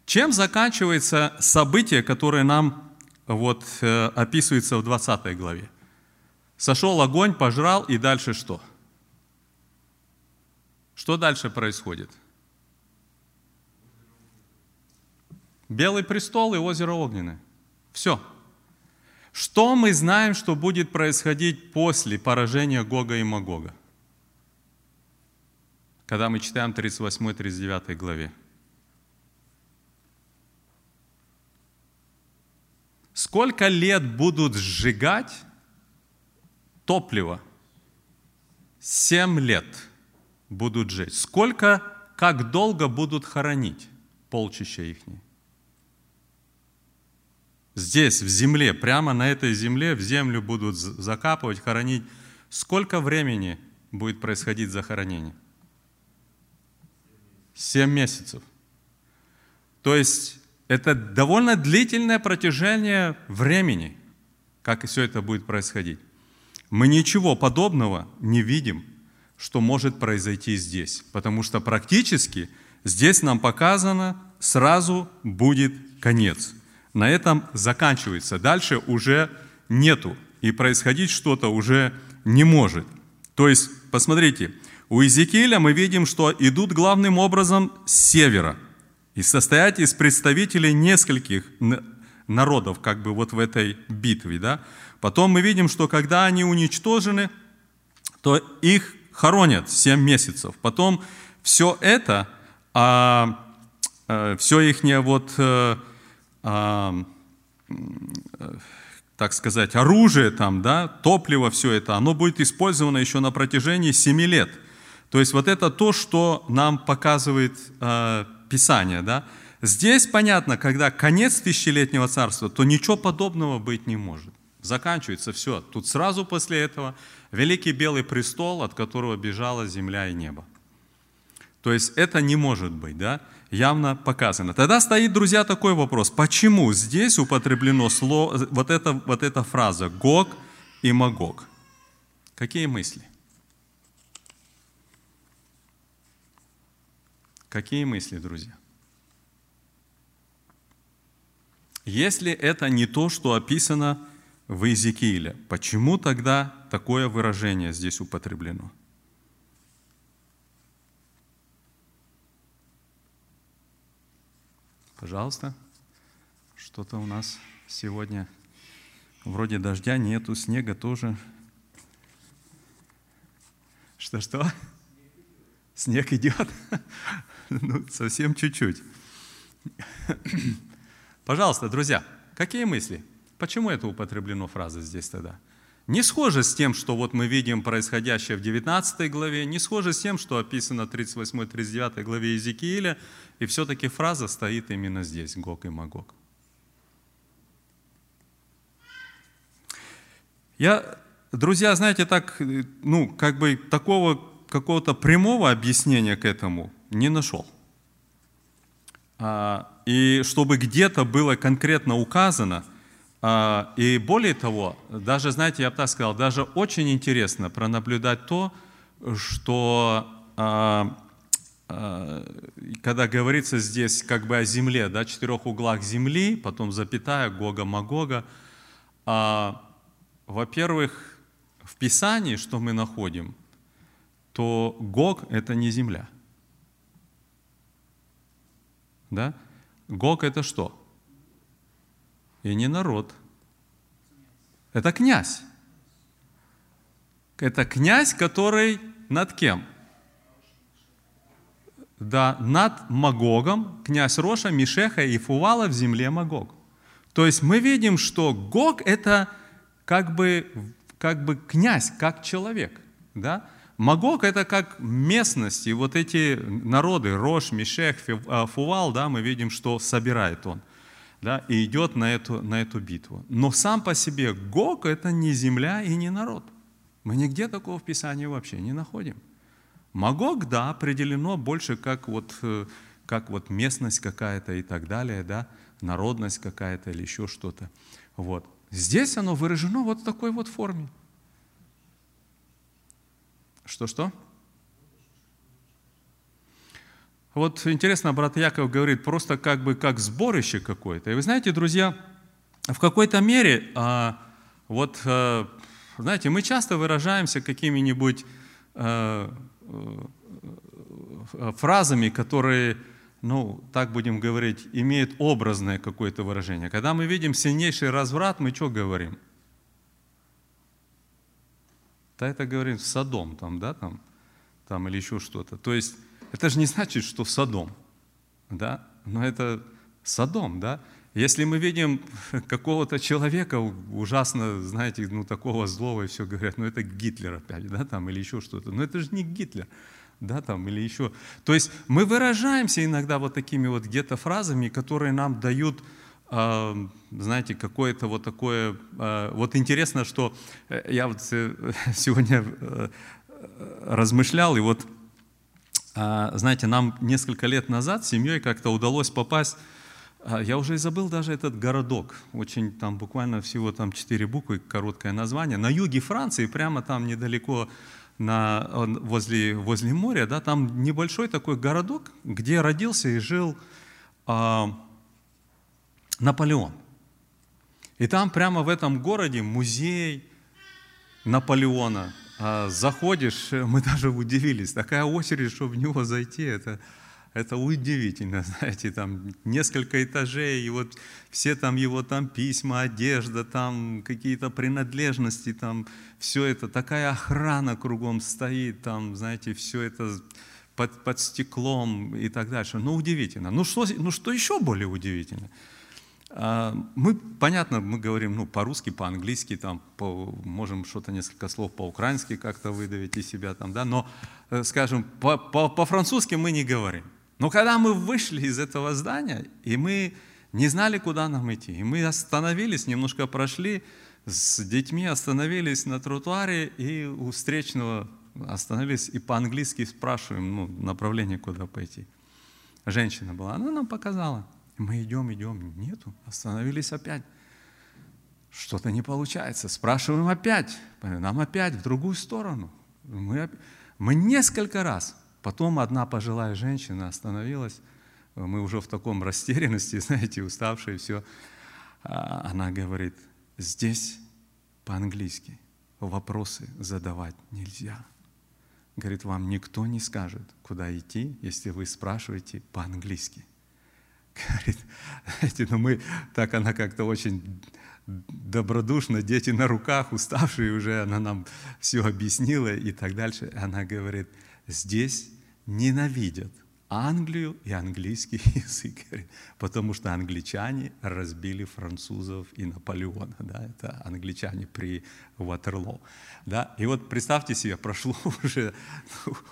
Чем заканчивается событие, которое нам вот э, описывается в 20 главе. Сошел огонь, пожрал, и дальше что? Что дальше происходит? Белый престол и озеро Огненное. Все. Что мы знаем, что будет происходить после поражения Гога и Магога? Когда мы читаем 38-39 главе. Сколько лет будут сжигать топливо? Семь лет будут жить. Сколько, как долго будут хоронить полчища их? Здесь, в земле, прямо на этой земле, в землю будут закапывать, хоронить. Сколько времени будет происходить захоронение? Семь месяцев. То есть это довольно длительное протяжение времени, как все это будет происходить. Мы ничего подобного не видим, что может произойти здесь, потому что практически здесь нам показано, сразу будет конец. На этом заканчивается. Дальше уже нету, и происходить что-то уже не может. То есть, посмотрите, у Иезекииля мы видим, что идут главным образом с севера – и состоять из представителей нескольких народов, как бы вот в этой битве. Да? Потом мы видим, что когда они уничтожены, то их хоронят 7 месяцев. Потом все это, а, а, все их вот, а, так сказать, оружие там, да, топливо, все это, оно будет использовано еще на протяжении 7 лет. То есть вот это то, что нам показывает а, Писания, да, здесь понятно, когда конец тысячелетнего царства, то ничего подобного быть не может. Заканчивается все. Тут сразу после этого великий белый престол, от которого бежала земля и небо. То есть это не может быть, да, явно показано. Тогда стоит, друзья, такой вопрос. Почему здесь употреблено слово, вот, эта, вот эта фраза «Гог» и «Магог»? Какие мысли? Какие мысли, друзья? Если это не то, что описано в Иезекииле, почему тогда такое выражение здесь употреблено? Пожалуйста, что-то у нас сегодня вроде дождя нету, снега тоже. Что-что? Снег идет? Ну, совсем чуть-чуть. Пожалуйста, друзья, какие мысли? Почему это употреблено фраза здесь тогда? Не схоже с тем, что вот мы видим происходящее в 19 главе, не схоже с тем, что описано в 38-39 главе Иезекииля, и все-таки фраза стоит именно здесь, Гог и Магог. Я, друзья, знаете, так, ну, как бы такого какого-то прямого объяснения к этому не нашел. А, и чтобы где-то было конкретно указано, и более того, даже, знаете, я бы так сказал, даже очень интересно пронаблюдать то, что а, когда говорится здесь как бы о земле, да, четырех углах земли, потом запятая, Гога Магога, во-первых, в Писании, что мы находим, то Гог – это не земля. Да? Гог – это что? И не народ. Это князь. Это князь, который над кем? Да, над Магогом, князь Роша, Мишеха и Фувала в земле Магог. То есть мы видим, что Гог – это как бы, как бы князь, как человек. Да? Магог – это как местность, и вот эти народы, Рош, Мишех, а, Фувал, да, мы видим, что собирает он да, и идет на эту, на эту битву. Но сам по себе Гог – это не земля и не народ. Мы нигде такого в Писании вообще не находим. Магог, да, определено больше как вот, э, как вот местность какая-то и так далее, да, народность какая-то или еще что-то. Вот. Здесь оно выражено вот в такой вот форме. Что-что? Вот интересно, брат Яков говорит, просто как бы как сборище какое-то. И вы знаете, друзья, в какой-то мере, а, вот, а, знаете, мы часто выражаемся какими-нибудь а, фразами, которые, ну, так будем говорить, имеют образное какое-то выражение. Когда мы видим сильнейший разврат, мы что говорим? Да это говорим Садом там, да, там, там или еще что-то. То есть это же не значит, что Содом, да, но это Содом, да. Если мы видим какого-то человека ужасно, знаете, ну такого злого, и все говорят, ну это Гитлер опять, да, там, или еще что-то. Но это же не Гитлер, да, там, или еще. То есть мы выражаемся иногда вот такими вот где-то фразами, которые нам дают, э, знаете, какое-то вот такое... Э, вот интересно, что э, я вот э, сегодня э, размышлял, и вот а, знаете, нам несколько лет назад семьей как-то удалось попасть, а, я уже и забыл даже этот городок, очень там буквально всего там четыре буквы, короткое название, на юге Франции, прямо там недалеко на, возле, возле моря, да, там небольшой такой городок, где родился и жил а, Наполеон. И там прямо в этом городе музей Наполеона, а, заходишь, э, мы даже удивились, такая очередь, чтобы в него зайти, это, это удивительно, знаете, там несколько этажей, и вот все там его там письма, одежда, там какие-то принадлежности, там все это, такая охрана кругом стоит, там, знаете, все это под, под стеклом и так дальше. Ну, удивительно. Ну что, ну, что еще более удивительно – а, мы, понятно, мы говорим ну, по-русски, по-английски, там, по, можем что-то, несколько слов по-украински как-то выдавить из себя, там, да, но, э, скажем, по-французски мы не говорим. Но когда мы вышли из этого здания, и мы не знали, куда нам идти, и мы остановились, немножко прошли с детьми, остановились на тротуаре, и у встречного остановились и по-английски спрашиваем ну, направление, куда пойти. Женщина была, она нам показала – мы идем, идем, нету, остановились опять. Что-то не получается. Спрашиваем опять, нам опять в другую сторону. Мы, мы несколько раз. Потом одна пожилая женщина остановилась, мы уже в таком растерянности, знаете, уставшие, все. А она говорит, здесь по-английски вопросы задавать нельзя. Говорит, вам никто не скажет, куда идти, если вы спрашиваете по-английски. Говорит, знаете, ну мы, так она как-то очень добродушно, дети на руках, уставшие уже, она нам все объяснила и так дальше. Она говорит, здесь ненавидят Англию и английский язык, потому что англичане разбили французов и Наполеона, да, это англичане при Ватерлоо, да, и вот представьте себе, прошло уже,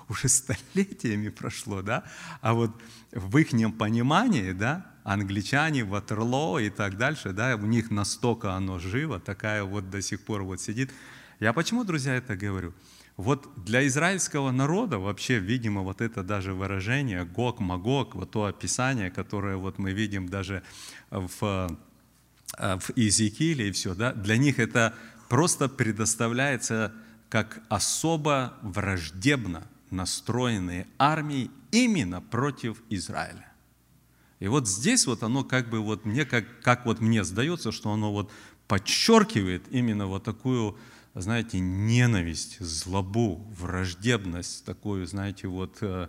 уже столетиями прошло, да, а вот в их понимании, да, англичане, Ватерлоо и так дальше, да, у них настолько оно живо, такая вот до сих пор вот сидит. Я почему, друзья, это говорю? Вот для израильского народа вообще, видимо, вот это даже выражение Гог, Магог, вот то описание, которое вот мы видим даже в, э, в Иезекииле и все, да, для них это просто предоставляется как особо враждебно настроенные армии именно против Израиля. И вот здесь вот оно как бы вот мне, как, как вот мне сдается, что оно вот подчеркивает именно вот такую, знаете, ненависть, злобу, враждебность, такую, знаете, вот э,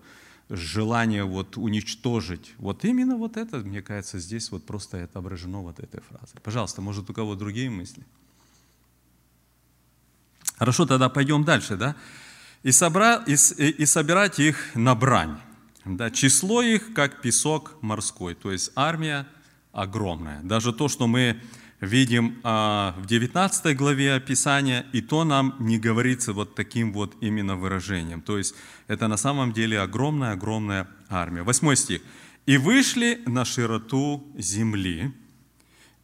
желание вот уничтожить. Вот именно вот это, мне кажется, здесь вот просто отображено вот этой фразой. Пожалуйста, может у кого другие мысли? Хорошо, тогда пойдем дальше, да? И, собра... и, и собирать их на брань. Да? Число их, как песок морской, то есть армия огромная. Даже то, что мы видим а, в 19 главе описания, и то нам не говорится вот таким вот именно выражением. То есть это на самом деле огромная-огромная армия. Восьмой стих. «И вышли на широту земли,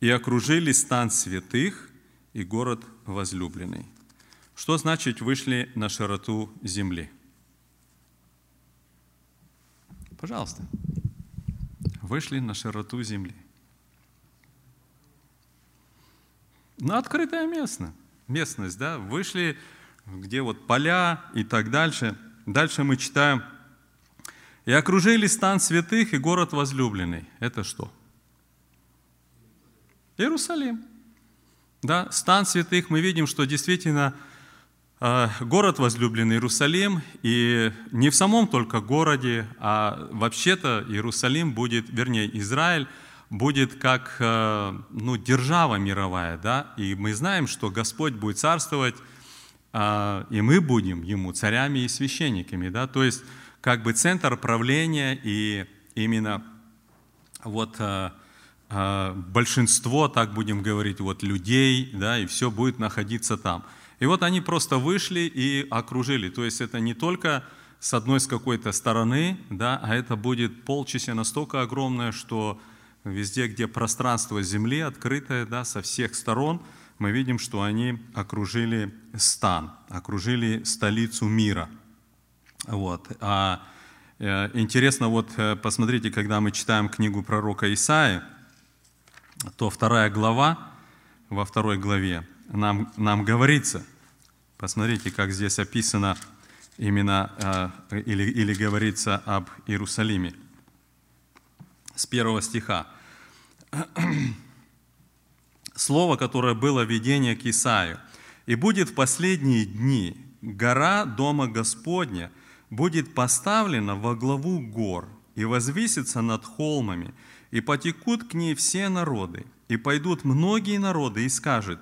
и окружили стан святых и город возлюбленный». Что значит «вышли на широту земли»? Пожалуйста. Вышли на широту земли. На открытое место, местность, да, вышли, где вот поля и так дальше. Дальше мы читаем, и окружили стан святых и город возлюбленный. Это что? Иерусалим. Да, стан святых, мы видим, что действительно э, город возлюбленный Иерусалим, и не в самом только городе, а вообще-то Иерусалим будет, вернее, Израиль будет как э, ну, держава мировая, да, и мы знаем, что Господь будет царствовать, а, и мы будем Ему царями и священниками, да, то есть как бы центр правления и именно вот э, э, большинство, так будем говорить, вот людей, да, и все будет находиться там. И вот они просто вышли и окружили, то есть это не только с одной с какой-то стороны, да, а это будет полчища настолько огромное, что Везде, где пространство земли открытое да, со всех сторон, мы видим, что они окружили стан, окружили столицу мира. Вот. А, э, интересно, вот э, посмотрите, когда мы читаем книгу пророка Исаи, то вторая глава, во второй главе нам, нам говорится, посмотрите, как здесь описано именно, э, или, или говорится об Иерусалиме с первого стиха. Слово, которое было видение к Исаию. «И будет в последние дни гора Дома Господня будет поставлена во главу гор и возвисится над холмами, и потекут к ней все народы, и пойдут многие народы, и скажут,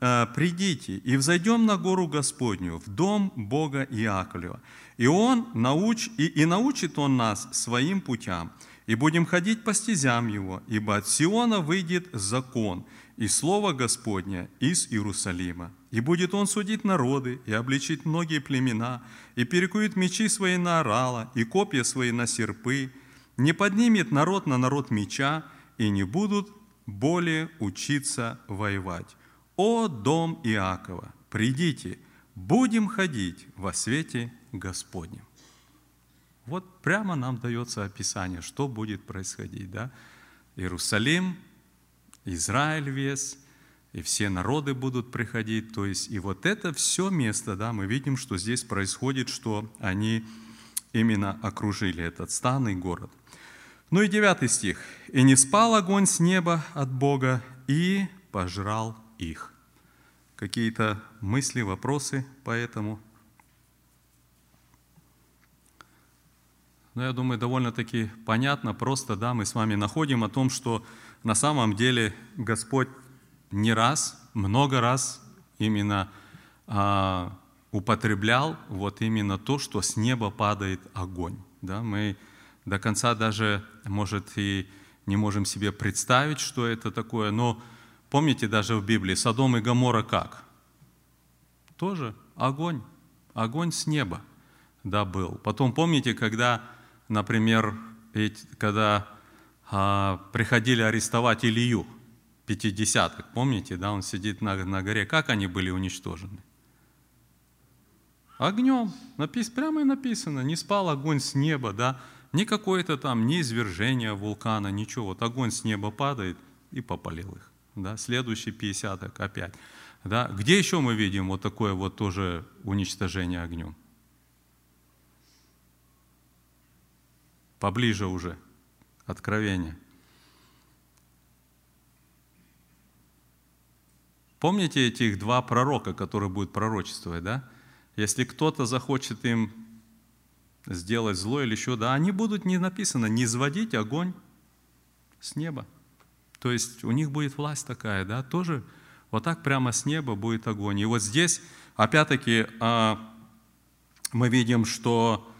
«Э, «Придите, и взойдем на гору Господню, в дом Бога Иаковлева, и Он науч, и, и научит Он нас своим путям, и будем ходить по стезям Его, ибо от Сиона выйдет закон и Слово Господня из Иерусалима. И будет Он судить народы и обличить многие племена, и перекует мечи свои на орала, и копья свои на серпы, не поднимет народ на народ меча, и не будут более учиться воевать. О дом Иакова, придите, будем ходить во свете Господнем. Вот прямо нам дается описание, что будет происходить. Да? Иерусалим, Израиль весь, и все народы будут приходить. То есть и вот это все место, да, мы видим, что здесь происходит, что они именно окружили этот стан и город. Ну и девятый стих. «И не спал огонь с неба от Бога, и пожрал их». Какие-то мысли, вопросы по этому? Но я думаю, довольно-таки понятно, просто, да, мы с вами находим о том, что на самом деле Господь не раз, много раз именно а, употреблял вот именно то, что с неба падает огонь. Да? Мы до конца даже, может, и не можем себе представить, что это такое, но помните даже в Библии, Содом и Гамора как? Тоже огонь, огонь с неба, да, был. Потом помните, когда например, когда а, приходили арестовать Илью, пятидесяток, помните, да, он сидит на, на горе, как они были уничтожены? Огнем, напис, прямо и написано, не спал огонь с неба, да, не какое-то там, не извержение вулкана, ничего, вот огонь с неба падает и попалил их, да, следующий пятидесяток опять, да, где еще мы видим вот такое вот тоже уничтожение огнем? Поближе уже, откровение. помните этих два пророка, которые будут пророчествовать, да? Если кто-то захочет им сделать зло или еще, да, они будут, не написано, не изводить огонь с неба. То есть у них будет власть такая, да, тоже вот так прямо с неба будет огонь. И вот здесь, опять-таки, а, мы видим, что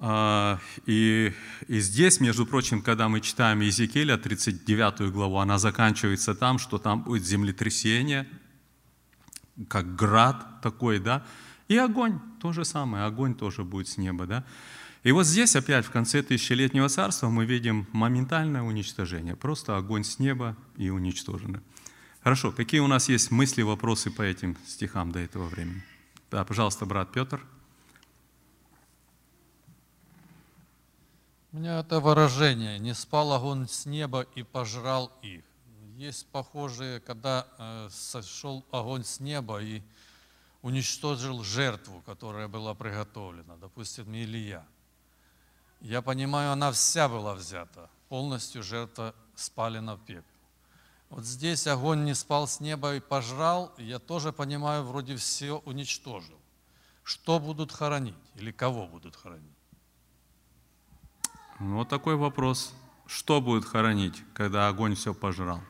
и, и здесь, между прочим, когда мы читаем Иезекииля, 39 главу, она заканчивается там, что там будет землетрясение, как град такой, да, и огонь, то же самое, огонь тоже будет с неба, да. И вот здесь опять в конце тысячелетнего царства мы видим моментальное уничтожение. Просто огонь с неба и уничтожено. Хорошо, какие у нас есть мысли, вопросы по этим стихам до этого времени? Да, пожалуйста, брат Петр. У меня это выражение «не спал огонь с неба и пожрал их». Есть похожие, когда э, сошел огонь с неба и уничтожил жертву, которая была приготовлена, допустим, Илья. Я понимаю, она вся была взята, полностью жертва спалена в пепел. Вот здесь огонь не спал с неба и пожрал, я тоже понимаю, вроде все уничтожил. Что будут хоронить или кого будут хоронить? Вот такой вопрос. Что будет хоронить, когда огонь все пожрал?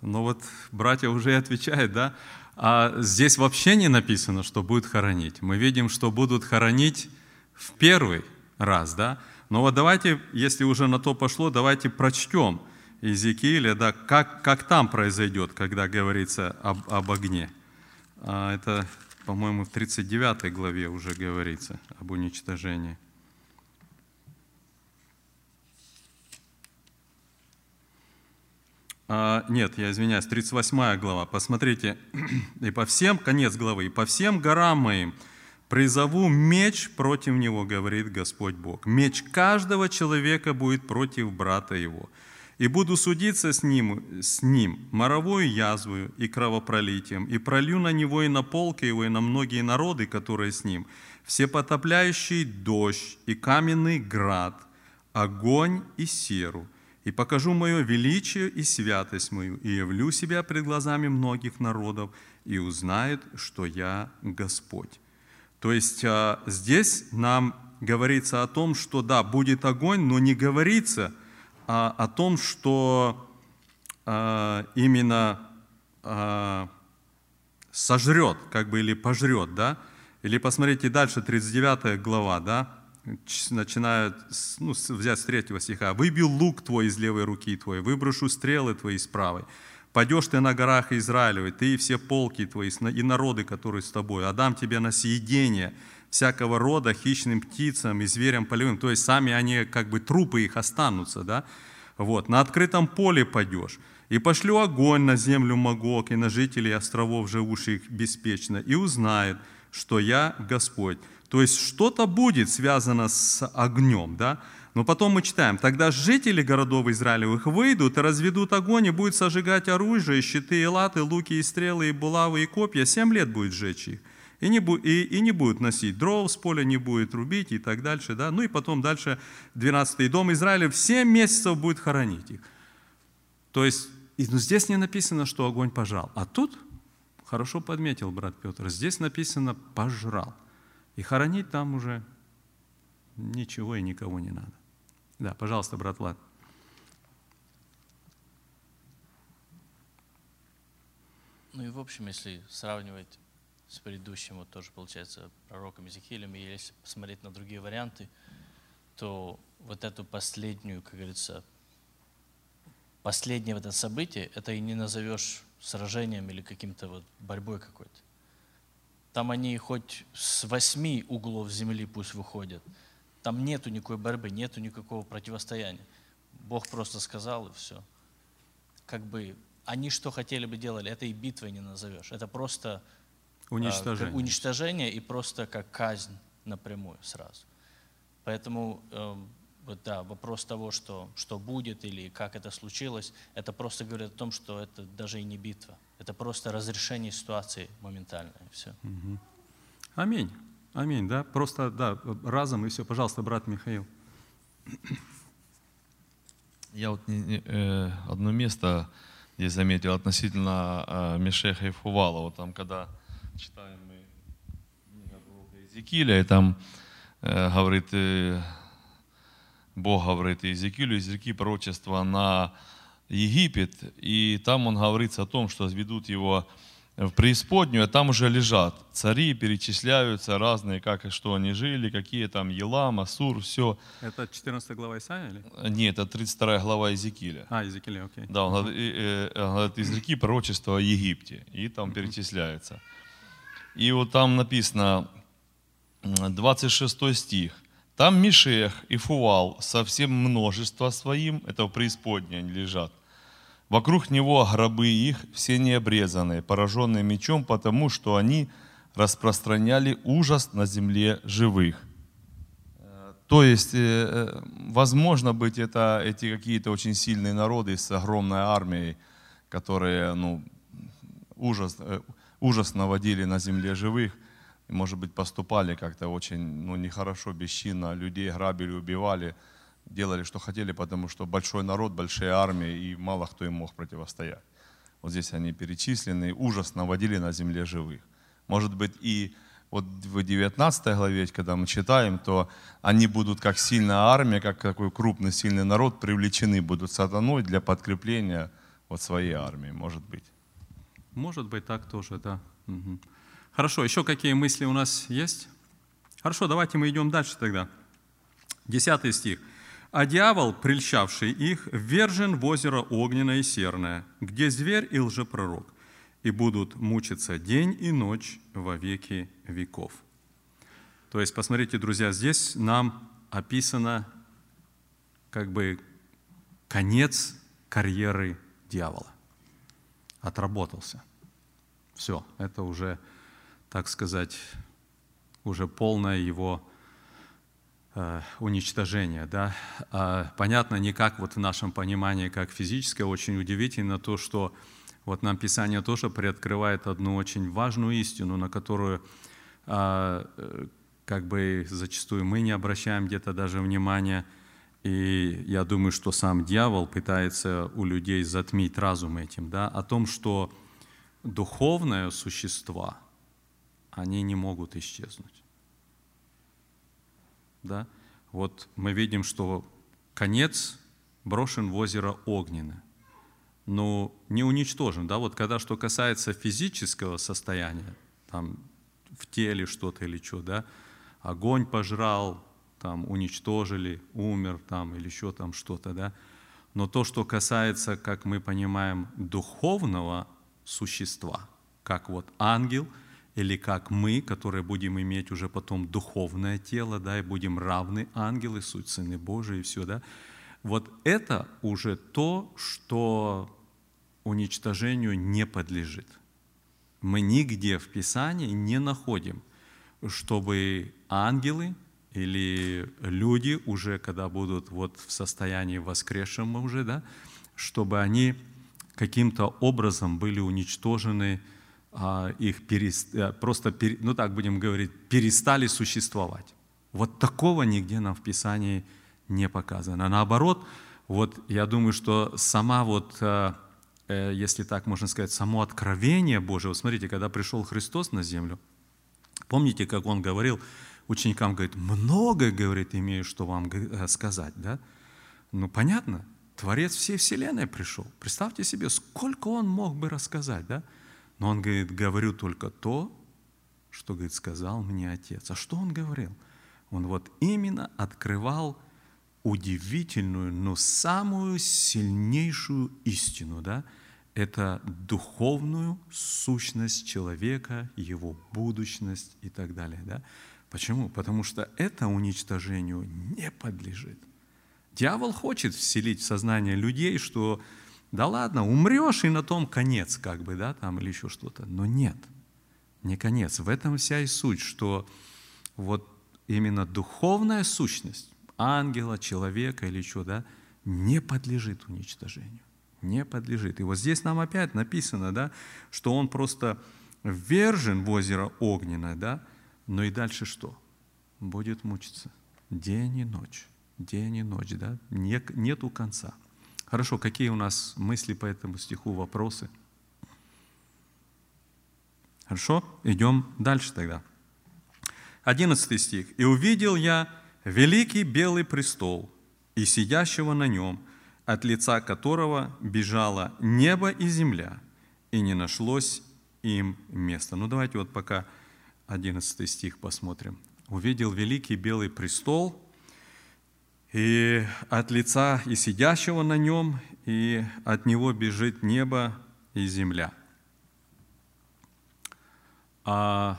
Ну вот братья уже и отвечают, да? А здесь вообще не написано, что будет хоронить. Мы видим, что будут хоронить в первый раз, да? Но вот давайте, если уже на то пошло, давайте прочтем Иезекииля, да, как, как там произойдет, когда говорится об, об огне. А это, по-моему, в 39 главе уже говорится об уничтожении. А, нет, я извиняюсь, 38 глава. Посмотрите, и по всем, конец главы, и по всем горам моим призову меч против него, говорит Господь Бог. Меч каждого человека будет против брата его. И буду судиться с ним, с ним моровою язвою и кровопролитием, и пролью на него и на полки его, и на многие народы, которые с ним, всепотопляющий дождь и каменный град, огонь и серу – и покажу мое величие и святость мою, и явлю себя пред глазами многих народов, и узнают, что я Господь». То есть а, здесь нам говорится о том, что да, будет огонь, но не говорится а, о том, что а, именно сожрет, как бы, или пожрет, да? Или посмотрите дальше, 39 глава, да? начинают ну, взять с третьего стиха. «Выбил лук твой из левой руки твоей, выброшу стрелы твои из правой. Пойдешь ты на горах Израилевой, ты и все полки твои, и народы, которые с тобой. Отдам тебе на съедение всякого рода хищным птицам и зверям полевым». То есть сами они, как бы трупы их останутся, да? Вот, на открытом поле пойдешь. «И пошлю огонь на землю Магог и на жителей островов, живущих беспечно, и узнает, что я Господь». То есть что-то будет связано с огнем, да? Но потом мы читаем, тогда жители городов Израилевых выйдут и разведут огонь, и будут сожигать оружие, щиты и латы, луки и стрелы, и булавы, и копья. Семь лет будет сжечь их. И не, и, и не будут носить дров с поля, не будет рубить и так дальше. Да? Ну и потом дальше 12-й дом Израиля в 7 месяцев будет хоронить их. То есть ну, здесь не написано, что огонь пожрал. А тут, хорошо подметил брат Петр, здесь написано «пожрал». И хоронить там уже ничего и никого не надо. Да, пожалуйста, брат Влад. Ну и в общем, если сравнивать с предыдущим, вот тоже получается пророком Иезекиилем, и если посмотреть на другие варианты, то вот эту последнюю, как говорится, последнее вот это событие, это и не назовешь сражением или каким-то вот борьбой какой-то. Там они хоть с восьми углов земли пусть выходят. Там нету никакой борьбы, нету никакого противостояния. Бог просто сказал и все. Как бы они что хотели бы делали, это и битвой не назовешь. Это просто уничтожение, э, уничтожение и просто как казнь напрямую сразу. Поэтому э, вот, да, вопрос того, что, что будет или как это случилось, это просто говорит о том, что это даже и не битва. Это просто разрешение ситуации моментальное. Все. Угу. Аминь. Аминь, да? Просто, да, разом и все. Пожалуйста, брат Михаил. Я вот не- не, э, одно место здесь заметил относительно э, Мешеха и Фувала. Вот там, когда читаем мы книга пророка и там э, говорит, э, Бог говорит Иезекиилю из реки пророчества на Египет, и там он говорится о том, что ведут его в преисподнюю, а там уже лежат цари, перечисляются разные, как и что они жили, какие там Елам, Асур, все. Это 14 глава Исаия или? Нет, это 32 глава Иезекииля. А, Езекииля, окей. Да, он говорит, э, э, говорит, из реки пророчества о Египте, и там перечисляется. И вот там написано, м, 26 стих, там Мишех и Фувал со всем множество своим, это в преисподней они лежат, вокруг него гробы их, все необрезанные, пораженные мечом, потому что они распространяли ужас на земле живых. То есть, э, э, возможно быть, это эти какие-то очень сильные народы с огромной армией, которые ну, ужас, э, ужас наводили на земле живых, может быть, поступали как-то очень ну, нехорошо, бесчинно, людей грабили, убивали, делали, что хотели, потому что большой народ, большие армии, и мало кто им мог противостоять. Вот здесь они перечислены, ужас наводили на земле живых. Может быть, и вот в 19 главе, когда мы читаем, то они будут как сильная армия, как такой крупный сильный народ, привлечены будут сатаной для подкрепления вот своей армии, может быть. Может быть, так тоже, да. Мгм. Хорошо, еще какие мысли у нас есть? Хорошо, давайте мы идем дальше тогда. Десятый стих. «А дьявол, прельщавший их, ввержен в озеро огненное и серное, где зверь и лжепророк, и будут мучиться день и ночь во веки веков». То есть, посмотрите, друзья, здесь нам описано как бы конец карьеры дьявола. Отработался. Все, это уже, так сказать, уже полное его э, уничтожение. Да? А, понятно, не как вот в нашем понимании, как физическое, очень удивительно то, что вот нам Писание тоже приоткрывает одну очень важную истину, на которую а, как бы зачастую мы не обращаем где-то даже внимания. И я думаю, что сам дьявол пытается у людей затмить разум этим, да, о том, что духовные существа, они не могут исчезнуть. Да? Вот мы видим, что конец брошен в озеро огненное, но не уничтожен. Да? Вот когда что касается физического состояния, там в теле что-то или что, да, огонь пожрал, там уничтожили, умер там или еще там что-то, да. Но то, что касается, как мы понимаем, духовного существа, как вот ангел или как мы, которые будем иметь уже потом духовное тело, да, и будем равны ангелы, суть Сыны Божии и все, да, вот это уже то, что уничтожению не подлежит. Мы нигде в Писании не находим, чтобы ангелы или люди уже, когда будут вот в состоянии воскресшем уже, да, чтобы они каким-то образом были уничтожены, а, их перест... э, просто, ну так будем говорить, перестали существовать. Вот такого нигде нам в Писании не показано. Наоборот, вот я думаю, что сама вот, э, э, если так можно сказать, само откровение Божие, вот смотрите, когда пришел Христос на землю, помните, как Он говорил ученикам, говорит, много, говорит, имею, что вам сказать, да? Ну, понятно, Творец всей Вселенной пришел. Представьте себе, сколько Он мог бы рассказать, да? Но Он говорит, говорю только то, что, говорит, сказал мне Отец. А что Он говорил? Он вот именно открывал удивительную, но самую сильнейшую истину, да? Это духовную сущность человека, его будущность и так далее, да? Почему? Потому что это уничтожению не подлежит. Дьявол хочет вселить в сознание людей, что да ладно, умрешь и на том конец, как бы, да, там или еще что-то. Но нет, не конец. В этом вся и суть, что вот именно духовная сущность ангела, человека или что, да, не подлежит уничтожению. Не подлежит. И вот здесь нам опять написано, да, что он просто ввержен в озеро огненное, да, но и дальше что? Будет мучиться день и ночь, день и ночь, да, Не- нету конца. Хорошо, какие у нас мысли по этому стиху, вопросы? Хорошо, идем дальше тогда. Одиннадцатый стих. «И увидел я великий белый престол, и сидящего на нем, от лица которого бежало небо и земля, и не нашлось им места». Ну давайте вот пока одиннадцатый стих посмотрим. «Увидел великий белый престол, и от лица и сидящего на нем, и от него бежит небо и земля». А,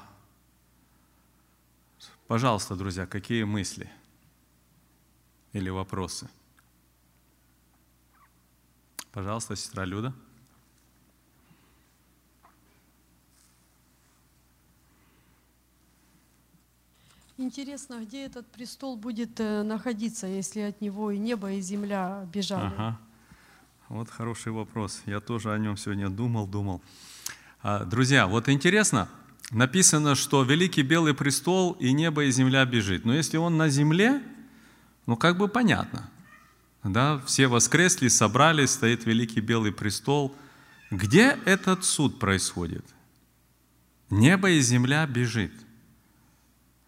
пожалуйста, друзья, какие мысли или вопросы? Пожалуйста, сестра Люда. Интересно, где этот престол будет э, находиться, если от него и небо, и земля бежали? Ага. Вот хороший вопрос. Я тоже о нем сегодня думал, думал. А, Друзья, вот интересно, написано, что великий белый престол и небо и земля бежит. Но если он на земле, ну как бы понятно. Да, все воскресли, собрались, стоит великий белый престол. Где этот суд происходит? Небо и земля бежит.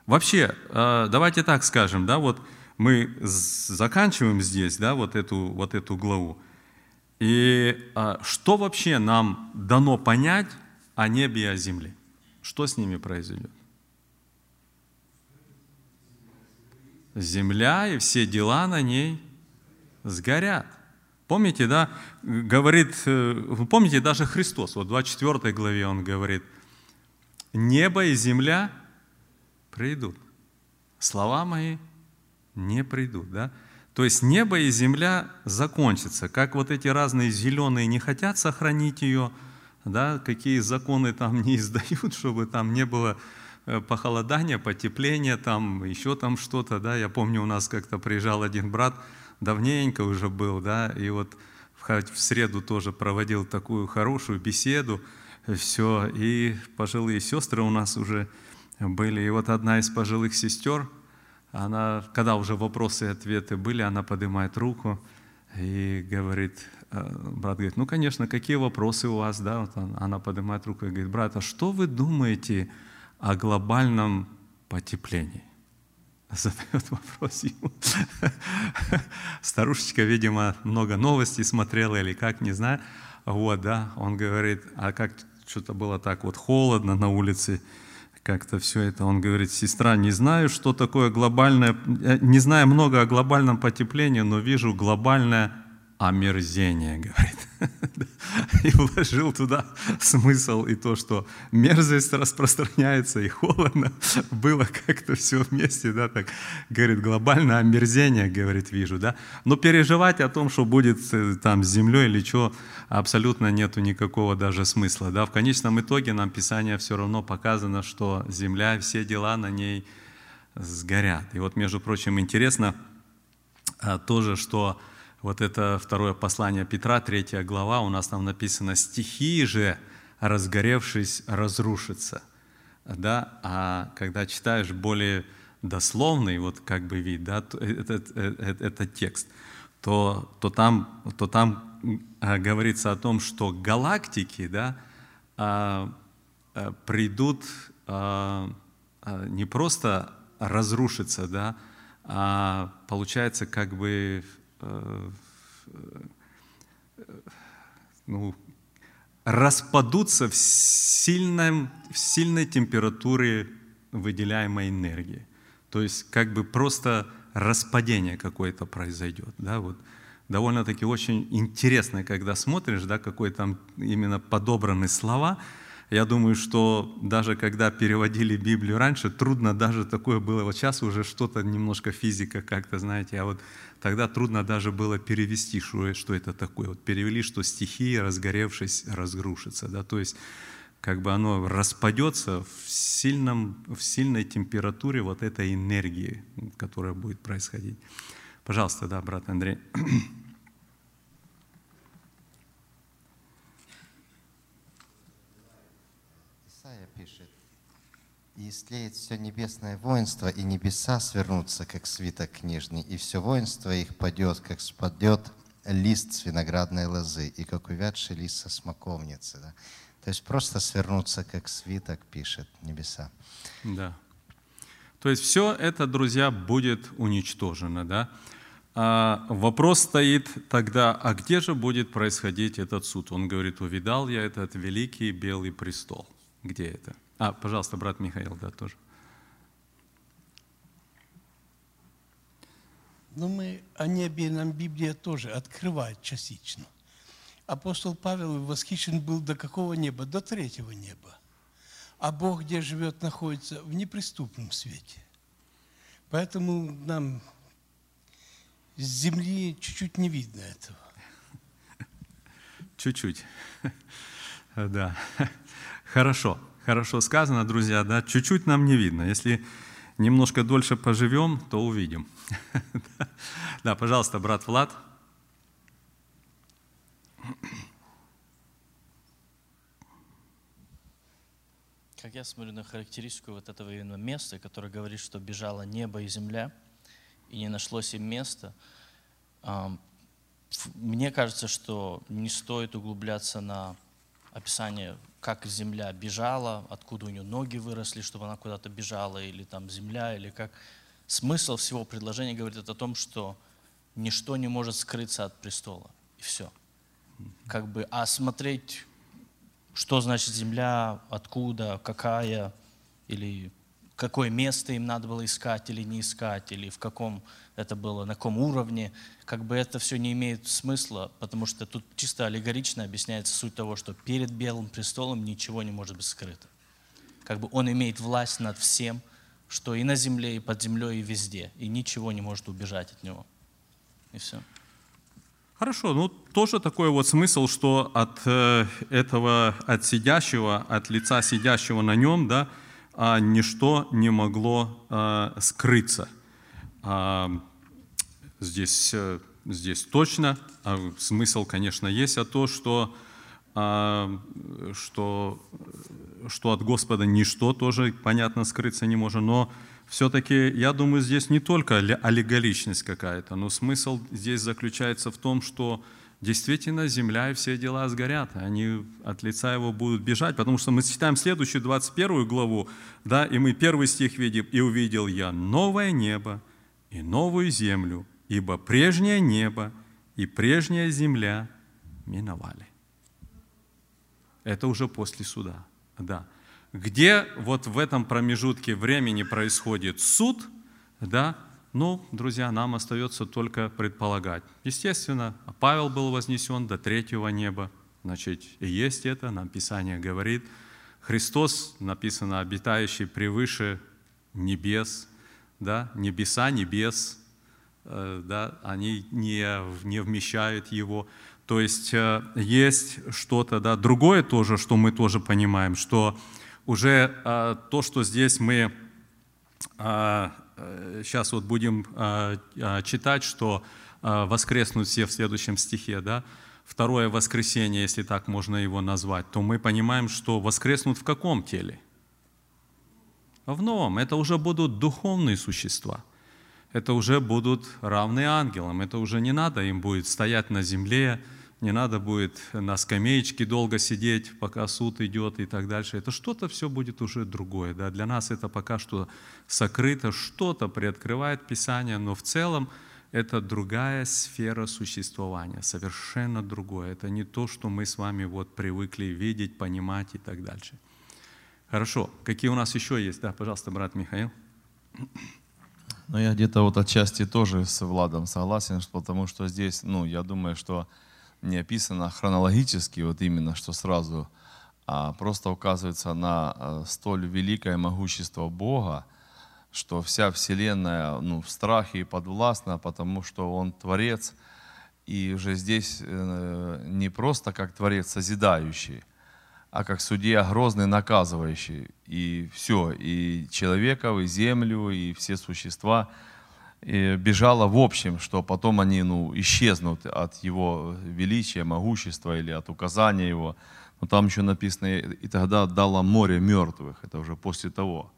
Вообще, э, давайте так скажем, да, вот мы заканчиваем здесь, да, вот эту, вот эту главу. И а, что вообще нам дано понять о небе и о земле? Что с ними произойдет? Земля и все дела на ней сгорят. Помните, да, говорит, э, помните, даже Христос, вот в 24 главе он говорит, небо и земля придут, слова мои не придут, да? То есть небо и земля закончатся, как вот эти разные зеленые не хотят сохранить ее, да, какие законы там не издают, чтобы там не было э, похолодания, потепления, там еще там что-то, да, я помню, у нас как-то приезжал один брат, давненько уже был, да, и вот в среду тоже проводил такую хорошую беседу, все, и пожилые сестры у нас уже были, и вот одна из пожилых сестер, она, когда уже вопросы и ответы были, она поднимает руку и говорит, э, брат говорит, ну, конечно, какие вопросы у вас, да, вот он- она поднимает руку и говорит, брат, а что вы думаете о глобальном потеплении? Задает вопрос ему. Старушечка, видимо, много новостей смотрела или как, не знаю. Вот, да, он говорит, а как что-то было так вот холодно на улице, как-то все это. Он говорит, сестра, не знаю, что такое глобальное, э, не знаю много о глобальном потеплении, но вижу глобальное омерзение, говорит. И вложил туда смысл и то, что мерзость распространяется и холодно. Было как-то все вместе, да, так, говорит, глобальное омерзение, говорит, вижу, да. Но переживать о том, что будет э, там с землей или что, абсолютно нету никакого даже смысла, да. В конечном итоге нам Писание все равно показано, что земля, все дела на ней сгорят. И вот, между прочим, интересно а, тоже, что вот это второе послание Петра, третья глава, у нас там написано «стихии же, разгоревшись, разрушатся». Да? А когда читаешь более дословный вот как бы вид, да, то этот, этот, этот текст, то, то там, то там а, говорится о том, что галактики да, а, а, придут не просто разрушиться, да, а получается как бы э, э, ну, распадутся в, сильном, в сильной температуре выделяемой энергии. То есть как бы просто распадение какое-то произойдет. Да, вот. Довольно-таки очень интересно, когда смотришь, да, какой там именно подобраны слова. Я думаю, что даже когда переводили Библию раньше, трудно даже такое было. Вот сейчас уже что-то немножко физика как-то, знаете, а вот тогда трудно даже было перевести, что, что это такое. Вот перевели, что стихии, разгоревшись, разрушится. Да? То есть как бы оно распадется в, сильном, в сильной температуре вот этой энергии, которая будет происходить. Пожалуйста, да, брат Андрей. Исайя пишет, «И истлеет все небесное воинство, и небеса свернутся, как свиток книжный, и все воинство их падет, как спадет лист с виноградной лозы и как увядший лист со смоковницы. Да? То есть просто свернуться, как свиток пишет небеса. Да. То есть все это, друзья, будет уничтожено, да? А вопрос стоит тогда, а где же будет происходить этот суд? Он говорит, увидал я этот великий белый престол. Где это? А, пожалуйста, брат Михаил, да, тоже. Но мы о небе нам Библия тоже открывает частично. Апостол Павел восхищен был до какого неба? До третьего неба. А Бог, где живет, находится в неприступном свете. Поэтому нам с земли чуть-чуть не видно этого. Чуть-чуть. Да. Хорошо. Хорошо сказано, друзья, да. Чуть-чуть нам не видно. Если немножко дольше поживем, то увидим. Да, пожалуйста, брат Влад. Как я смотрю на характеристику вот этого именно места, которое говорит, что бежало небо и земля, и не нашлось им места, мне кажется, что не стоит углубляться на описание, как земля бежала, откуда у нее ноги выросли, чтобы она куда-то бежала, или там земля, или как. Смысл всего предложения говорит о том, что ничто не может скрыться от престола. И все. Как бы, а смотреть что значит земля, откуда, какая, или какое место им надо было искать или не искать, или в каком это было, на каком уровне, как бы это все не имеет смысла, потому что тут чисто аллегорично объясняется суть того, что перед Белым престолом ничего не может быть скрыто. Как бы он имеет власть над всем, что и на земле, и под землей, и везде, и ничего не может убежать от него. И все. Хорошо, ну тоже такой вот смысл, что от э, этого, от сидящего, от лица сидящего на нем, да, а, ничто не могло а, скрыться. Здесь, э, здесь точно, а смысл, конечно, есть, а то, что, что, что от Господа ничто тоже, понятно, скрыться не может, но все-таки, я думаю, здесь не только алле- аллегоричность какая-то, но смысл здесь заключается в том, что действительно земля и все дела сгорят, они от лица его будут бежать, потому что мы читаем следующую 21 главу, да, и мы первый стих видим, «И увидел я новое небо и новую землю, ибо прежнее небо и прежняя земля миновали». Это уже после суда, да. Где вот в этом промежутке времени происходит суд, да, ну, друзья, нам остается только предполагать. Естественно, Павел был вознесен до третьего неба, значит, и есть это, нам Писание говорит. Христос, написано, обитающий превыше небес, да, небеса, небес, э, да, они не, не вмещают его. То есть э, есть что-то, да, другое тоже, что мы тоже понимаем, что уже э, то, что здесь мы сейчас вот будем читать, что воскреснут все в следующем стихе, да, второе воскресенье, если так можно его назвать, то мы понимаем, что воскреснут в каком теле? В новом. Это уже будут духовные существа. Это уже будут равны ангелам. Это уже не надо им будет стоять на земле, не надо будет на скамеечке долго сидеть, пока суд идет и так дальше. Это что-то все будет уже другое. Да? Для нас это пока что сокрыто, что-то приоткрывает Писание, но в целом это другая сфера существования, совершенно другое. Это не то, что мы с вами вот привыкли видеть, понимать и так дальше. Хорошо. Какие у нас еще есть? Да, пожалуйста, брат Михаил. Ну, я где-то вот отчасти тоже с Владом согласен, потому что здесь, ну, я думаю, что не описано хронологически, вот именно, что сразу, а просто указывается на э, столь великое могущество Бога, что вся Вселенная ну, в страхе и подвластна, потому что Он Творец, и уже здесь э, не просто как Творец созидающий, а как судья грозный, наказывающий. И все, и человеков, и землю, и все существа и бежало в общем, что потом они ну, исчезнут от его величия, могущества или от указания его. Но там еще написано, и тогда дало море мертвых, это уже после того.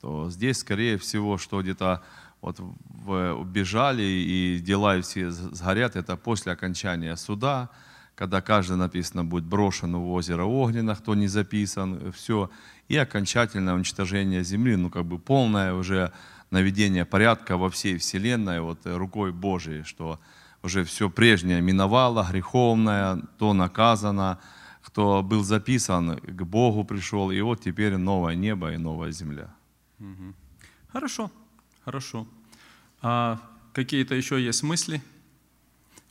То здесь, скорее всего, что где-то вот убежали и дела все сгорят, это после окончания суда, когда каждый написано будет брошен в озеро Огненно, кто не записан, все, и окончательное уничтожение земли, ну как бы полное уже наведение порядка во всей вселенной вот э, рукой Божией, что уже все прежнее миновало, греховное, то наказано, кто был записан, к Богу пришел, и вот теперь новое небо и новая земля. Хорошо, хорошо. А какие-то еще есть мысли?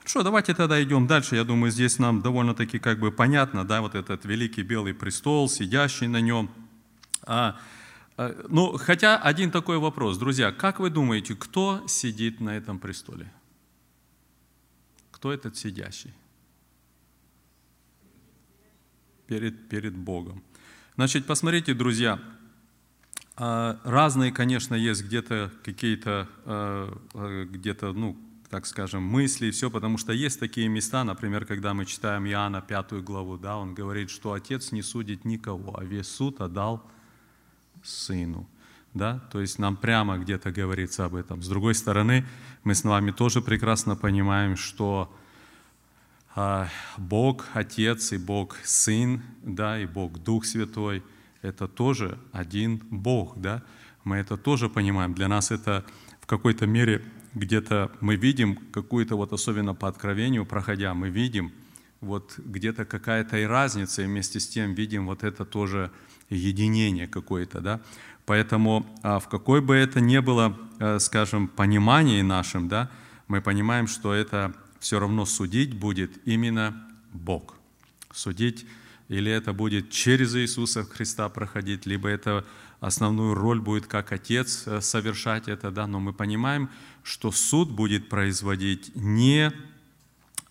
Хорошо, давайте тогда идем дальше. Я думаю, здесь нам довольно-таки как бы понятно, да, вот этот великий белый престол, сидящий на нем. А, а, ну, хотя один такой вопрос, друзья, как вы думаете, кто сидит на этом престоле? Кто этот сидящий? Перед, перед Богом. Значит, посмотрите, друзья, а, Разные, конечно, есть где-то какие-то, э, где-то, ну, так скажем, мысли, все, потому что есть такие места, например, когда мы читаем Иоанна пятую главу, да, он говорит, что Отец не судит никого, а весь суд отдал Сыну. Да? То есть нам прямо где-то говорится об этом. С другой стороны, мы с вами тоже прекрасно понимаем, что а, Бог Отец и Бог Сын, да, и Бог Дух Святой – это тоже один Бог, да. Мы это тоже понимаем. Для нас это в какой-то мере где-то мы видим какую-то вот особенно по откровению проходя, мы видим вот где-то какая-то и разница, и вместе с тем видим вот это тоже единение какое-то, да. Поэтому а, в какой бы это ни было, э, скажем, понимании нашим, да, мы понимаем, что это все равно судить будет именно Бог. Судить или это будет через Иисуса Христа проходить, либо это основную роль будет как Отец э, совершать это, да, но мы понимаем, что суд будет производить не,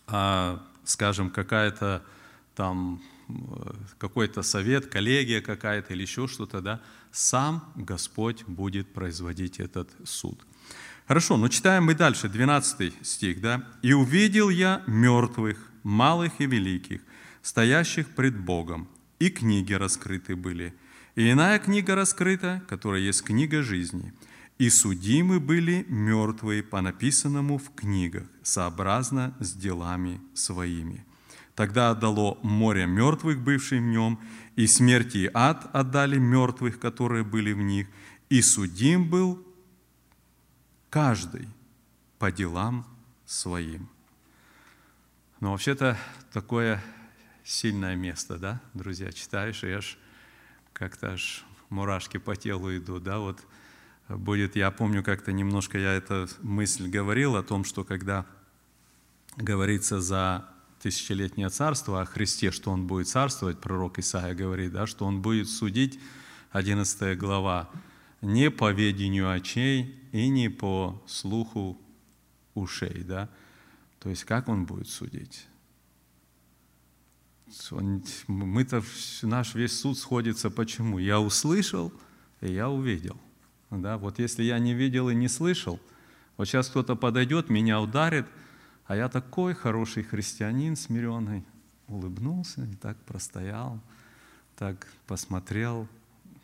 а, скажем, какая-то там э, какой-то совет, коллегия какая-то или еще что-то, да, сам Господь будет производить этот суд. Хорошо, но читаем мы дальше, 12 стих, да. «И увидел я мертвых, малых и великих, стоящих пред Богом, и книги раскрыты были. И иная книга раскрыта, которая есть книга жизни. И судимы были мертвые по написанному в книгах, сообразно с делами своими. Тогда отдало море мертвых, бывших в нем, и смерти и ад отдали мертвых, которые были в них, и судим был каждый по делам своим. Но вообще-то такое сильное место, да, друзья, читаешь, и аж как-то аж мурашки по телу идут, да, вот будет, я помню, как-то немножко я эту мысль говорил о том, что когда говорится за тысячелетнее царство, о Христе, что Он будет царствовать, пророк Исаия говорит, да, что Он будет судить, 11 глава, не по ведению очей и не по слуху ушей, да, то есть как Он будет судить? Мы-то, наш весь суд сходится почему? Я услышал, и я увидел. Да? Вот если я не видел и не слышал, вот сейчас кто-то подойдет, меня ударит, а я такой хороший христианин, смиренный, улыбнулся и так простоял, так посмотрел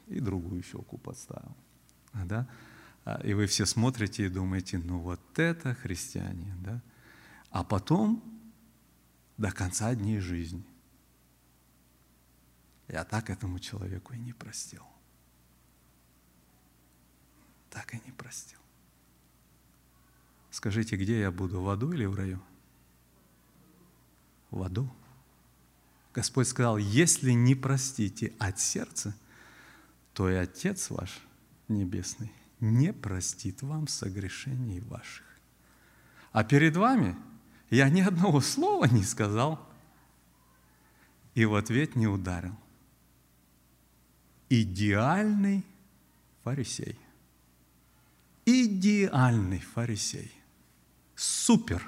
и другую щеку подставил. Да? А, И вы все смотрите и думаете, ну вот это христианин. Да? А потом до конца дней жизни я так этому человеку и не простил. Так и не простил. Скажите, где я буду, в аду или в раю? В аду. Господь сказал, если не простите от сердца, то и Отец ваш Небесный не простит вам согрешений ваших. А перед вами я ни одного слова не сказал и в ответ не ударил. Идеальный фарисей. Идеальный фарисей. Супер.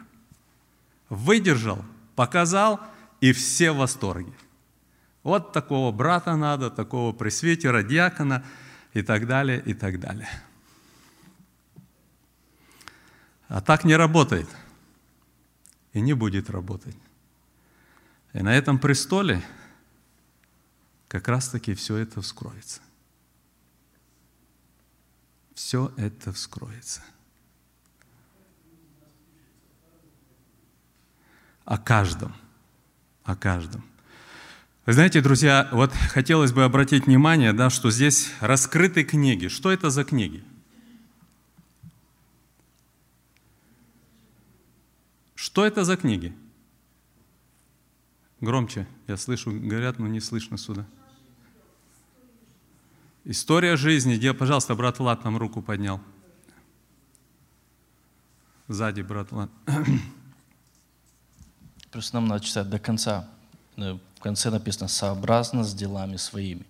Выдержал, показал, и все в восторге. Вот такого брата надо, такого пресвитера, диакона и так далее, и так далее. А так не работает. И не будет работать. И на этом престоле как раз-таки все это вскроется. Все это вскроется. О каждом. О каждом. Вы знаете, друзья, вот хотелось бы обратить внимание, да, что здесь раскрыты книги. Что это за книги? Что это за книги? Громче, я слышу, говорят, но не слышно сюда. История жизни. Где, пожалуйста, брат Влад нам руку поднял. Сзади, брат Влад. Просто нам надо читать до конца. Ну, В конце написано «сообразно с делами своими».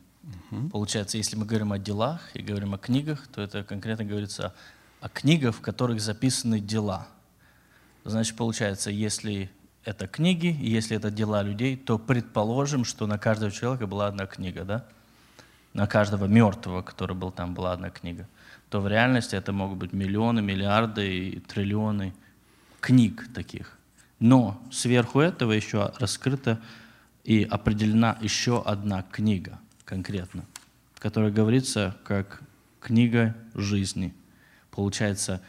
Получается, если мы говорим о делах и говорим о книгах, то это конкретно говорится о книгах, в которых записаны дела. Значит, получается, если это книги, и если это дела людей, то предположим, что на каждого человека была одна книга, да? На каждого мертвого, который был там, была одна книга. То в реальности это могут быть миллионы, миллиарды и триллионы книг таких. Но сверху этого еще раскрыта и определена еще одна книга конкретно, которая говорится как книга жизни. Получается,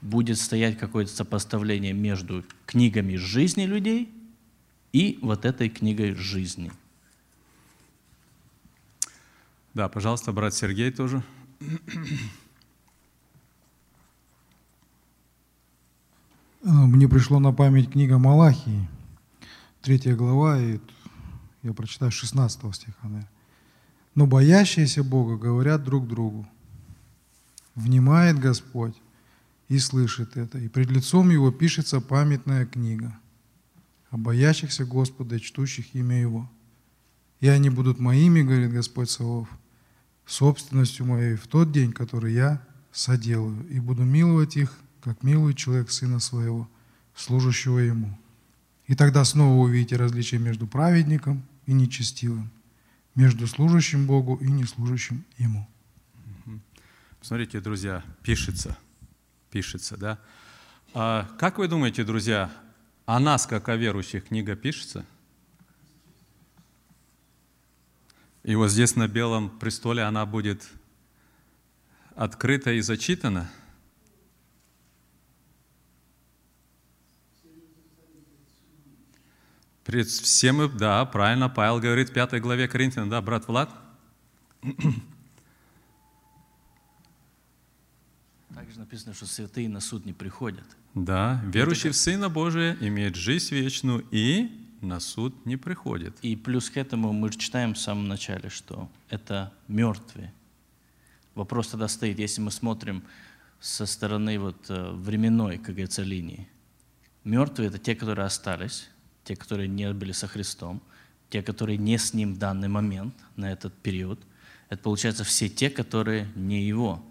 будет стоять какое-то сопоставление между книгами жизни людей и вот этой книгой жизни. Да, пожалуйста, брат Сергей тоже. Э, Мне пришло на память книга Малахии, третья глава, и я прочитаю 16 стиха. «Но боящиеся Бога говорят друг другу, внимает Господь и слышит это, и пред лицом Его пишется памятная книга о боящихся Господа и чтущих имя Его. И они будут моими, говорит Господь Савов, собственностью моей в тот день, который я соделаю, и буду миловать их, как милует человек сына своего, служащего ему. И тогда снова увидите различие между праведником и нечестивым, между служащим Богу и неслужащим Ему. Смотрите, друзья, пишется, пишется, да? А как вы думаете, друзья, о нас, как о верующих, книга пишется? И вот здесь на белом престоле она будет открыта и зачитана? Пред всем, да, правильно, Павел говорит в пятой главе Коринфянам, да, брат Влад? Также написано, что святые на суд не приходят. Да, верующий в Сына Божия имеет жизнь вечную и на суд не приходит. И плюс к этому мы читаем в самом начале, что это мертвые. Вопрос тогда стоит, если мы смотрим со стороны вот э, временной, как говорится, линии. Мертвые — это те, которые остались, те, которые не были со Христом, те, которые не с Ним в данный момент, на этот период. Это, получается, все те, которые не Его.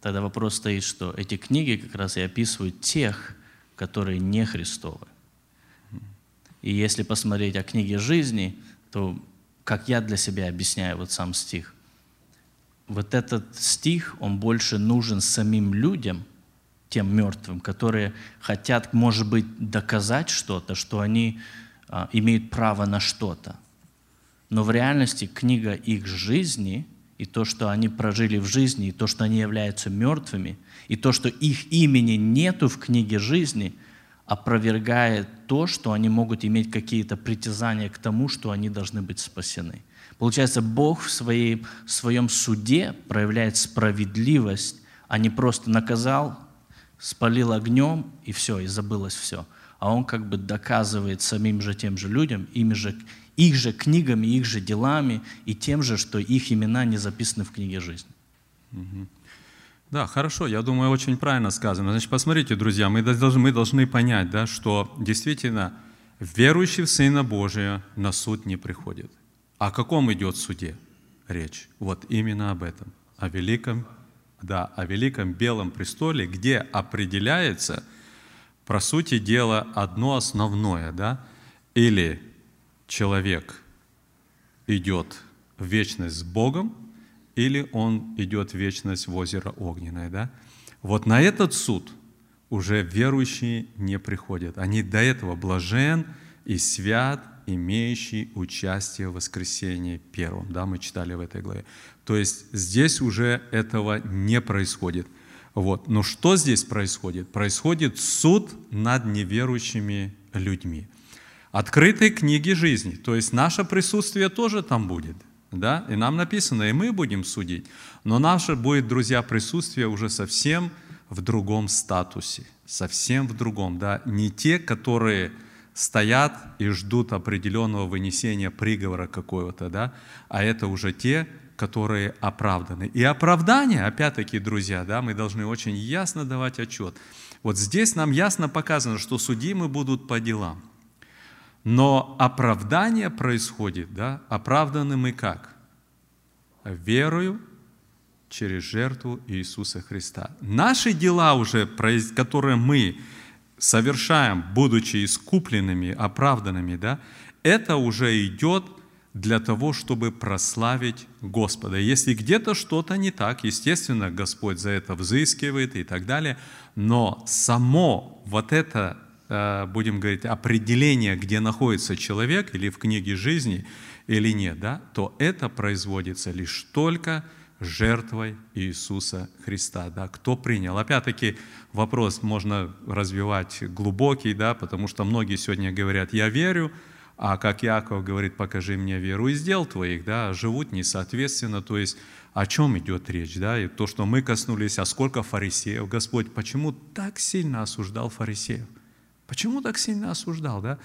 Тогда вопрос стоит, что эти книги как раз и описывают тех, которые не Христовы. И если посмотреть о книге жизни, то как я для себя объясняю вот сам стих, вот этот стих, он больше нужен самим людям, тем мертвым, которые хотят, может быть, доказать что-то, что они а, имеют право на что-то. Но в реальности книга их жизни и то, что они прожили в жизни, и то, что они являются мертвыми, и то, что их имени нету в книге жизни, опровергает то, что они могут иметь какие-то притязания к тому, что они должны быть спасены. Получается, Бог в, своей, в своем суде проявляет справедливость, а не просто наказал, спалил огнем, и все, и забылось все. А Он как бы доказывает самим же тем же людям, ими же, их же книгами, их же делами, и тем же, что их имена не записаны в книге жизни. Да, хорошо, я думаю, очень правильно сказано. Значит, посмотрите, друзья, мы должны, мы должны понять, да, что действительно верующий в Сына Божия на суд не приходит. О каком идет суде речь? Вот именно об этом, о великом, да, о великом белом престоле, где определяется, по сути дела, одно основное, да, или человек идет в вечность с Богом, или он идет в вечность в озеро огненное. Да? Вот на этот суд уже верующие не приходят. Они до этого блажен и свят, имеющий участие в воскресении первом. Да, мы читали в этой главе. То есть здесь уже этого не происходит. Вот. Но что здесь происходит? Происходит суд над неверующими людьми. Открытой книги жизни, то есть наше присутствие тоже там будет. Да? И нам написано, и мы будем судить. Но наше будет, друзья, присутствие уже совсем в другом статусе, совсем в другом. Да? Не те, которые стоят и ждут определенного вынесения приговора какого-то, да? а это уже те, которые оправданы. И оправдание, опять-таки, друзья, да, мы должны очень ясно давать отчет. Вот здесь нам ясно показано, что судимы будут по делам. Но оправдание происходит, да, оправданы мы как? Верою через жертву Иисуса Христа. Наши дела уже, которые мы совершаем, будучи искупленными, оправданными, да, это уже идет для того, чтобы прославить Господа. Если где-то что-то не так, естественно, Господь за это взыскивает и так далее, но само вот это, будем говорить, определение, где находится человек, или в книге жизни, или нет, да, то это производится лишь только жертвой Иисуса Христа. Да? Кто принял? Опять-таки вопрос можно развивать глубокий, да, потому что многие сегодня говорят, я верю, а как Яков говорит, покажи мне веру из дел твоих, да, живут несоответственно, то есть о чем идет речь, да, и то, что мы коснулись, а сколько фарисеев, Господь, почему так сильно осуждал фарисеев? Почему так сильно осуждал, да?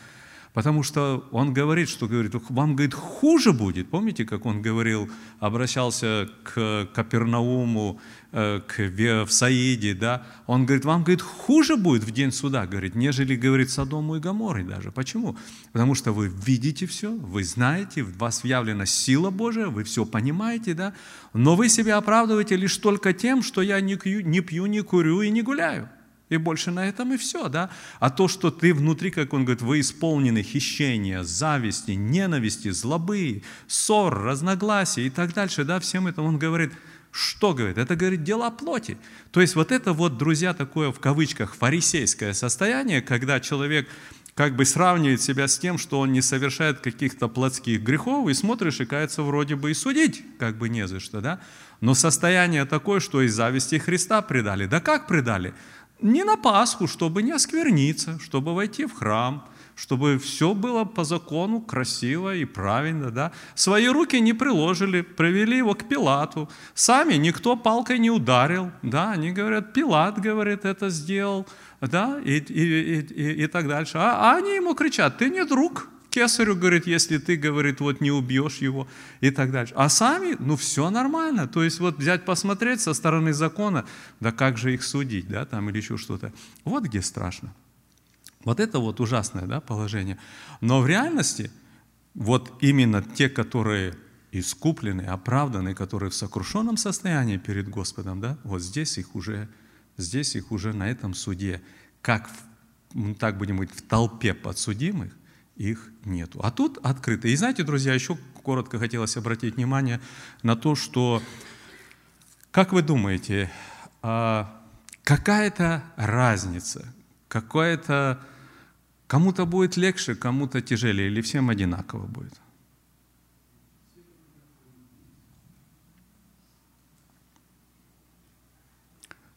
Потому что он говорит, что говорит, вам, говорит, хуже будет. Помните, как он говорил, обращался к Капернауму, э, к в да? Он говорит, вам, говорит, хуже будет в день суда, говорит, нежели, говорит, Содому и Гаморой даже. Почему? Потому что вы видите все, вы знаете, в вас явлена сила Божия, вы все понимаете, да? Но вы себя оправдываете лишь только тем, что я не пью, не, пью, не курю и не гуляю. И больше на этом и все, да? А то, что ты внутри, как он говорит, вы исполнены хищения, зависти, ненависти, злобы, ссор, разногласий и так дальше, да, всем это он говорит, что говорит? Это, говорит, дела плоти. То есть вот это вот, друзья, такое в кавычках фарисейское состояние, когда человек как бы сравнивает себя с тем, что он не совершает каких-то плотских грехов, и смотришь, и кается вроде бы и судить, как бы не за что, да? Но состояние такое, что из зависти Христа предали. Да как предали? Не на Пасху, чтобы не оскверниться, чтобы войти в храм, чтобы все было по закону красиво и правильно, да. Свои руки не приложили, привели его к Пилату. Сами никто палкой не ударил, да. Они говорят, Пилат, говорит, это сделал, да, и, и, и, и так дальше. А, а они ему кричат, ты не друг, кесарю, говорит, если ты, говорит, вот не убьешь его и так дальше. А сами, ну все нормально. То есть вот взять посмотреть со стороны закона, да как же их судить, да, там или еще что-то. Вот где страшно. Вот это вот ужасное да, положение. Но в реальности вот именно те, которые искуплены, оправданы, которые в сокрушенном состоянии перед Господом, да, вот здесь их уже, здесь их уже на этом суде, как, так будем говорить, в толпе подсудимых, их нету. А тут открыто. И знаете, друзья, еще коротко хотелось обратить внимание на то, что, как вы думаете, а, какая-то разница, какая-то кому-то будет легче, кому-то тяжелее, или всем одинаково будет?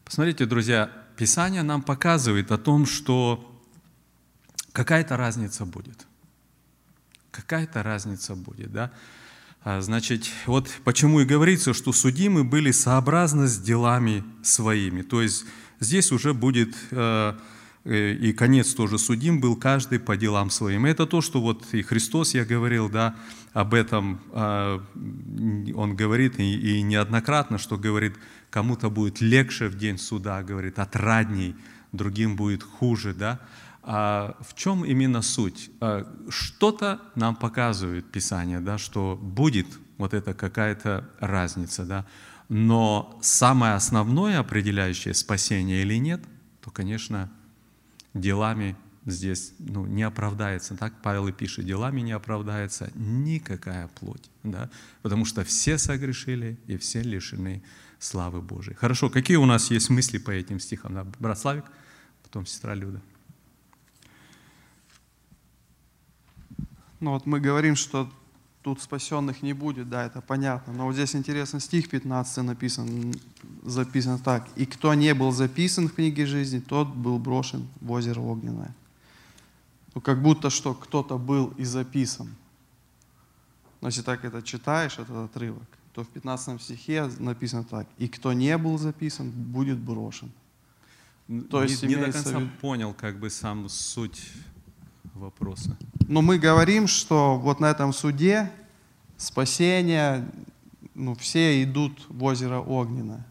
Посмотрите, друзья, Писание нам показывает о том, что какая-то разница будет какая-то разница будет, да? А, значит, вот почему и говорится, что судимы были сообразно с делами своими. То есть здесь уже будет э, э, и конец тоже судим был каждый по делам своим. Это то, что вот и Христос, я говорил, да, об этом а, он говорит и, и неоднократно, что говорит, кому-то будет легче в день суда, говорит, отрадней, другим будет хуже, да. А в чем именно суть? А, что-то нам показывает Писание, да, что будет вот это какая-то разница, да, но самое основное, определяющее спасение или нет, то, конечно, делами здесь ну, не оправдается. Так Павел и пишет, делами не оправдается никакая плоть, да, потому что все согрешили и все лишены славы Божией. Хорошо, какие у нас есть мысли по этим стихам? Да, брат Славик, потом сестра Люда. Ну вот мы говорим, что тут спасенных не будет, да, это понятно. Но вот здесь интересный стих 15 написан, записан так. «И кто не был записан в книге жизни, тот был брошен в озеро огненное». Ну, как будто что кто-то был и записан. Но если так это читаешь, этот отрывок, то в 15 стихе написано так. «И кто не был записан, будет брошен». То есть не, не до конца в понял как бы сам суть вопроса. Но мы говорим, что вот на этом суде спасение, ну, все идут в озеро Огненное.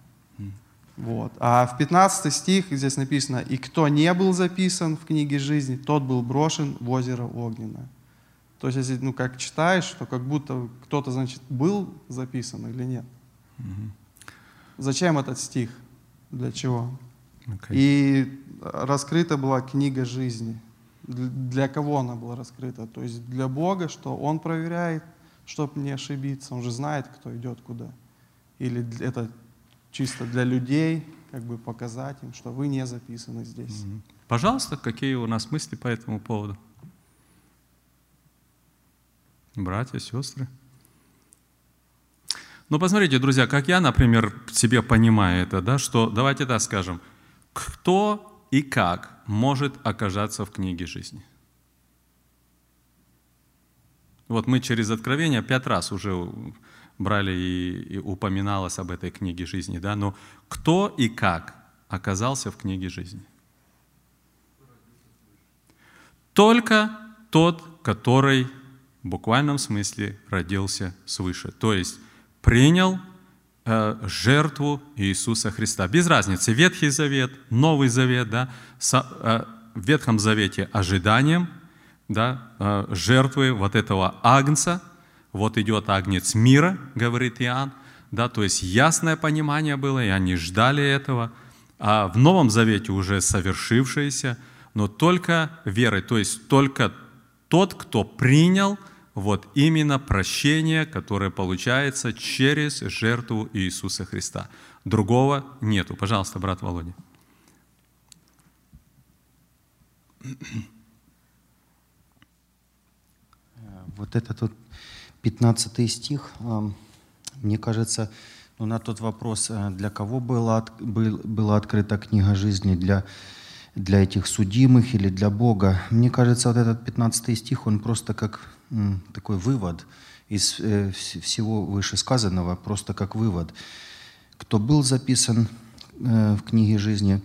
Вот. А в 15 стих здесь написано, и кто не был записан в книге жизни, тот был брошен в озеро Огненное. То есть, если, ну, как читаешь, то как будто кто-то, значит, был записан или нет. Зачем этот стих? Для чего? Окей. И раскрыта была книга жизни. Для кого она была раскрыта? То есть для Бога, что Он проверяет, чтобы не ошибиться. Он же знает, кто идет куда. Или это чисто для людей, как бы показать им, что вы не записаны здесь. Пожалуйста, какие у нас мысли по этому поводу? Братья, сестры. Ну, посмотрите, друзья, как я, например, себе понимаю это, да, что, давайте так скажем, кто и как может оказаться в книге жизни? Вот мы через Откровение пять раз уже брали и, и упоминалось об этой книге жизни, да, но кто и как оказался в книге жизни? Только тот, который в буквальном смысле родился свыше, то есть принял жертву Иисуса Христа. Без разницы, Ветхий Завет, Новый Завет, да, э, в Ветхом Завете ожиданием, да, э, жертвы вот этого агнца, вот идет агнец мира, говорит Иоанн, да, то есть ясное понимание было, и они ждали этого, а в Новом Завете уже совершившееся, но только верой, то есть только тот, кто принял вот именно прощение, которое получается через жертву Иисуса Христа. Другого нету. Пожалуйста, брат Володя. Вот этот вот 15 стих, а, мне кажется, ну, на тот вопрос, а, для кого была, была открыта книга жизни, для, для этих судимых или для Бога, мне кажется, вот этот 15 стих, он просто как такой вывод из э, вс- всего вышесказанного, просто как вывод. Кто был записан э, в книге жизни,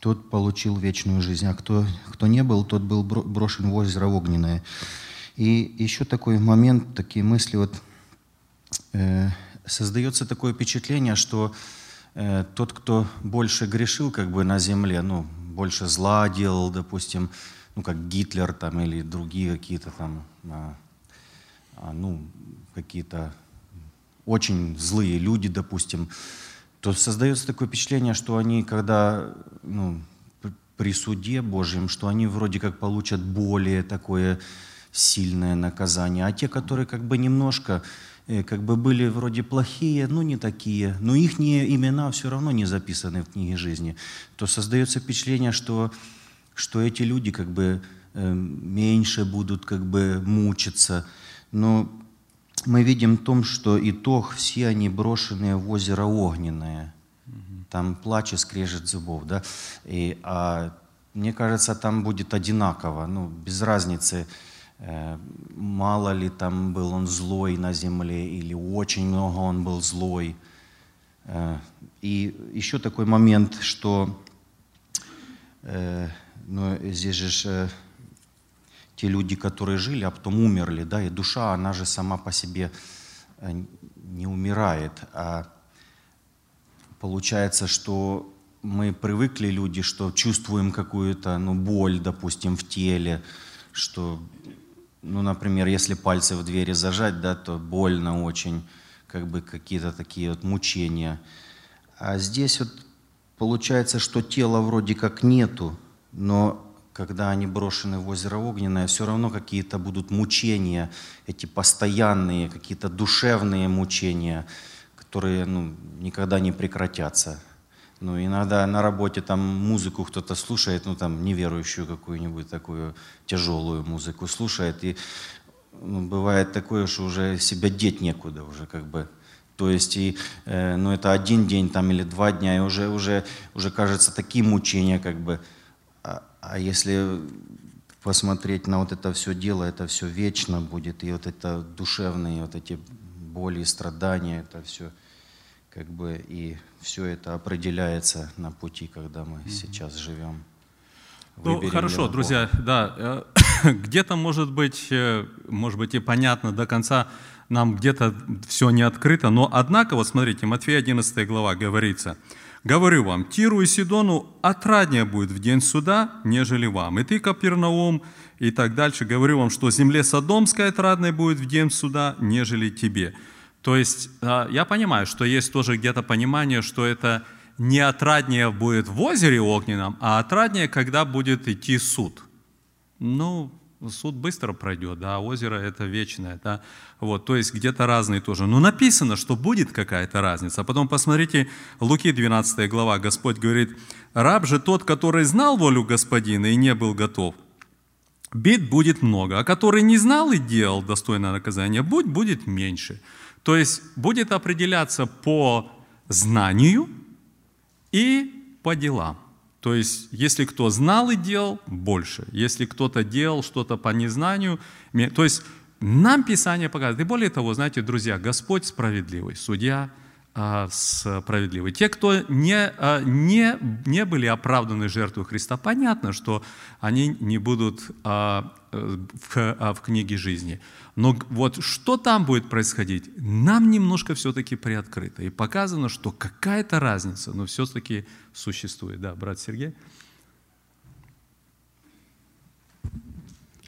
тот получил вечную жизнь, а кто, кто не был, тот был бро- брошен в озеро огненное. И еще такой момент, такие мысли, вот э, создается такое впечатление, что э, тот, кто больше грешил как бы на земле, ну, больше зла делал, допустим, ну, как Гитлер там или другие какие-то там, а, а, ну, какие-то очень злые люди, допустим, то создается такое впечатление, что они, когда ну, при суде Божьем, что они вроде как получат более такое сильное наказание, а те, которые как бы немножко э, как бы были вроде плохие, ну не такие, но их имена все равно не записаны в книге жизни, то создается впечатление, что, что эти люди как бы э, меньше будут как бы мучиться. Но мы видим в том, что итог, все они брошенные в озеро огненное. Там плач и скрежет зубов, да. И, а, мне кажется, там будет одинаково, ну, без разницы, э, мало ли там был он злой на земле или очень много он был злой. Э, и еще такой момент, что ну, здесь же э, те люди, которые жили, а потом умерли, да, и душа, она же сама по себе э, не умирает, а получается, что мы привыкли, люди, что чувствуем какую-то ну, боль, допустим, в теле, что, ну, например, если пальцы в двери зажать, да, то больно очень, как бы какие-то такие вот мучения. А здесь вот получается, что тела вроде как нету, но когда они брошены в озеро Огненное, все равно какие-то будут мучения, эти постоянные, какие-то душевные мучения, которые ну, никогда не прекратятся. Ну, иногда на работе там музыку кто-то слушает, ну, там, неверующую какую-нибудь такую тяжелую музыку слушает, и ну, бывает такое, что уже себя деть некуда уже как бы. То есть, и, э, ну, это один день там или два дня, и уже, уже, уже кажется такие мучения как бы. А, если посмотреть на вот это все дело, это все вечно будет, и вот это душевные вот эти боли и страдания, это все как бы и все это определяется на пути, когда мы сейчас живем. Ну, Выберем ли хорошо, друзья, да, э, где-то, может быть, э, может быть и понятно до конца, нам где-то все не открыто, но однако, вот смотрите, Матфея 11 глава говорится, «Говорю вам, Тиру и Сидону отраднее будет в день суда, нежели вам. И ты, Капернаум, и так дальше, говорю вам, что земле Содомской отрадной будет в день суда, нежели тебе». То есть э, я понимаю, что есть тоже где-то понимание, что это не отраднее будет в озере огненном, а отраднее, когда будет идти суд. Ну, суд быстро пройдет, да, а озеро это вечное, да. Вот, то есть где-то разные тоже. Но написано, что будет какая-то разница. А потом посмотрите, Луки 12 глава, Господь говорит, раб же тот, который знал волю Господина и не был готов, бед будет много, а который не знал и делал достойное наказание, будь будет меньше. То есть будет определяться по знанию и по делам. То есть, если кто знал и делал, больше. Если кто-то делал что-то по незнанию, то есть нам Писание показывает. И более того, знаете, друзья, Господь справедливый, судья а, справедливый. Те, кто не, а, не, не были оправданы жертвой Христа, понятно, что они не будут а, э, в, в книге жизни. Но вот что там будет происходить, нам немножко все-таки приоткрыто. И показано, что какая-то разница, но все-таки существует. Да, брат Сергей?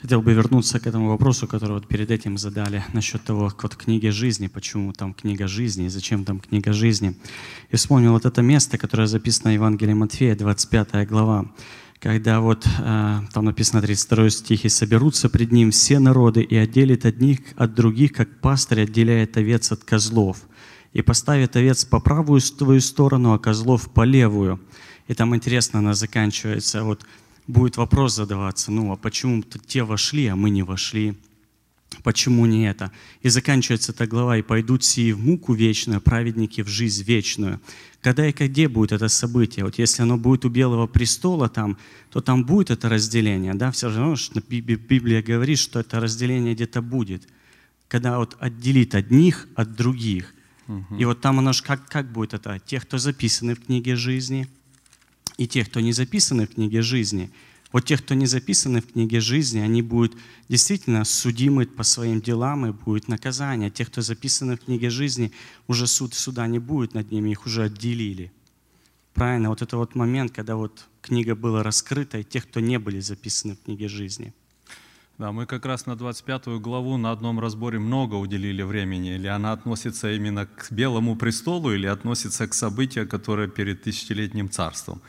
Хотел бы вернуться к этому вопросу, который вот перед этим задали насчет того, вот книги жизни, почему там книга жизни зачем там книга жизни. И вспомнил вот это место, которое записано в Евангелии Матфея, 25 глава, когда вот э, там написано 32 стих, «И соберутся пред ним все народы, и отделит одних от других, как пастырь отделяет овец от козлов, и поставит овец по правую твою сторону, а козлов по левую». И там интересно, она заканчивается вот будет вопрос задаваться, ну а почему те вошли, а мы не вошли? Почему не это? И заканчивается эта глава, и пойдут сии в муку вечную, праведники в жизнь вечную. Когда и где будет это событие? Вот если оно будет у Белого престола там, то там будет это разделение, да? Все равно что Библия говорит, что это разделение где-то будет. Когда вот отделит одних от других. И вот там оно же как, как будет это? Те, кто записаны в книге жизни – и тех, кто не записаны в книге жизни. Вот тех, кто не записаны в книге жизни, они будут действительно судимы по своим делам и будет наказание. Тех, кто записаны в книге жизни, уже суд суда не будет над ними, их уже отделили. Правильно, вот это вот момент, когда вот книга была раскрыта, и тех, кто не были записаны в книге жизни. Да, мы как раз на 25 главу на одном разборе много уделили времени. Или она относится именно к Белому престолу, или относится к событию, которое перед тысячелетним царством.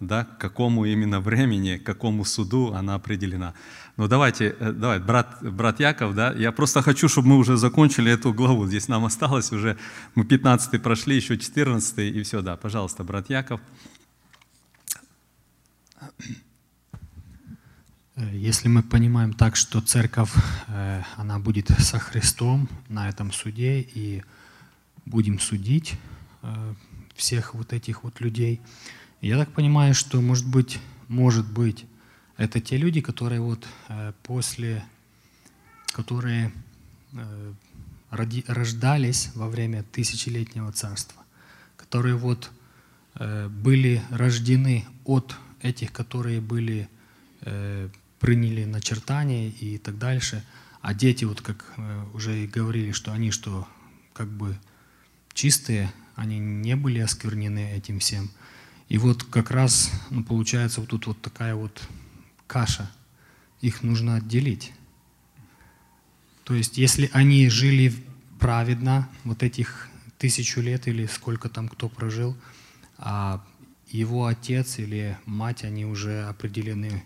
Да, к какому именно времени, к какому суду она определена. Ну давайте, э, давай, брат, брат Яков, да, я просто хочу, чтобы мы уже закончили эту главу. Здесь нам осталось уже, мы 15 прошли, еще 14 и все, да. Пожалуйста, брат Яков. Э, Если мы понимаем так, что церковь, э, она будет со Христом на этом суде, и будем судить всех вот этих вот людей, я так понимаю, что, может быть, может быть, это те люди, которые вот э, после, которые э, рождались во время тысячелетнего царства, которые вот э, были рождены от этих, которые были приняли начертания и так дальше. А дети, вот как уже и говорили, что они что, как бы чистые, они не были осквернены этим всем. И вот как раз ну, получается вот тут вот такая вот каша. Их нужно отделить. То есть если они жили праведно вот этих тысячу лет или сколько там кто прожил, а его отец или мать, они уже определены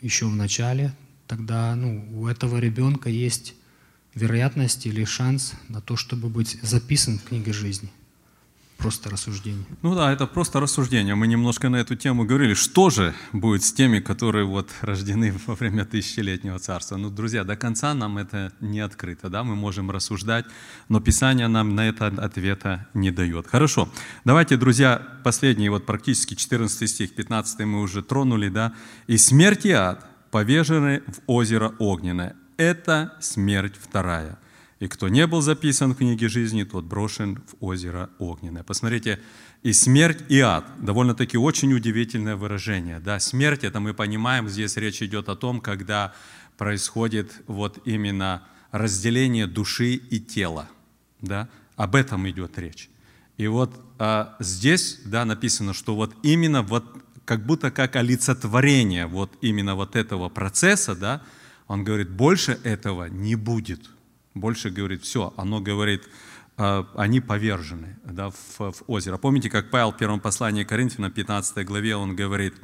еще в начале, тогда ну, у этого ребенка есть вероятность или шанс на то, чтобы быть записан в книге жизни. Просто рассуждение. Ну да, это просто рассуждение. Мы немножко на эту тему говорили. Что же будет с теми, которые вот рождены во время тысячелетнего царства? Ну, друзья, до конца нам это не открыто, да, мы можем рассуждать, но Писание нам на это ответа не дает. Хорошо, давайте, друзья, последний вот практически 14 стих, 15 мы уже тронули, да. «И смерть и ад повержены в озеро огненное. Это смерть вторая. И кто не был записан в книге жизни, тот брошен в озеро огненное. Посмотрите, и смерть, и ад. Довольно-таки очень удивительное выражение. Да, смерть, это мы понимаем, здесь речь идет о том, когда происходит вот именно разделение души и тела. Да? Об этом идет речь. И вот а, здесь да, написано, что вот именно вот как будто как олицетворение вот именно вот этого процесса, да, он говорит, больше этого не будет. Больше говорит, все, оно говорит, а, они повержены да, в, в озеро. Помните, как Павел в первом послании Коринфянам, 15 главе, он говорит,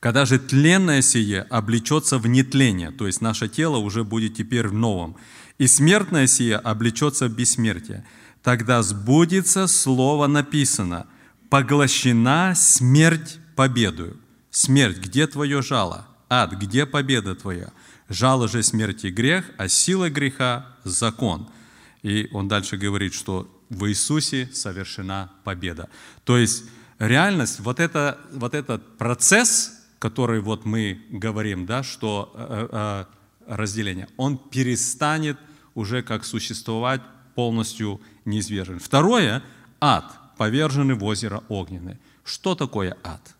когда же тленное сие облечется в нетление, то есть наше тело уже будет теперь в новом, и смертное сие облечется в бессмертие, тогда сбудется слово написано, поглощена смерть победою. Смерть, где твое жало? Ад, где победа твоя? Жало же смерти грех, а сила греха – закон. И он дальше говорит, что в Иисусе совершена победа. То есть реальность, вот, это, вот этот процесс, который вот мы говорим, да, что э, э, разделение, он перестанет уже как существовать полностью неизвержен. Второе – ад, поверженный в озеро огненное. Что такое ад?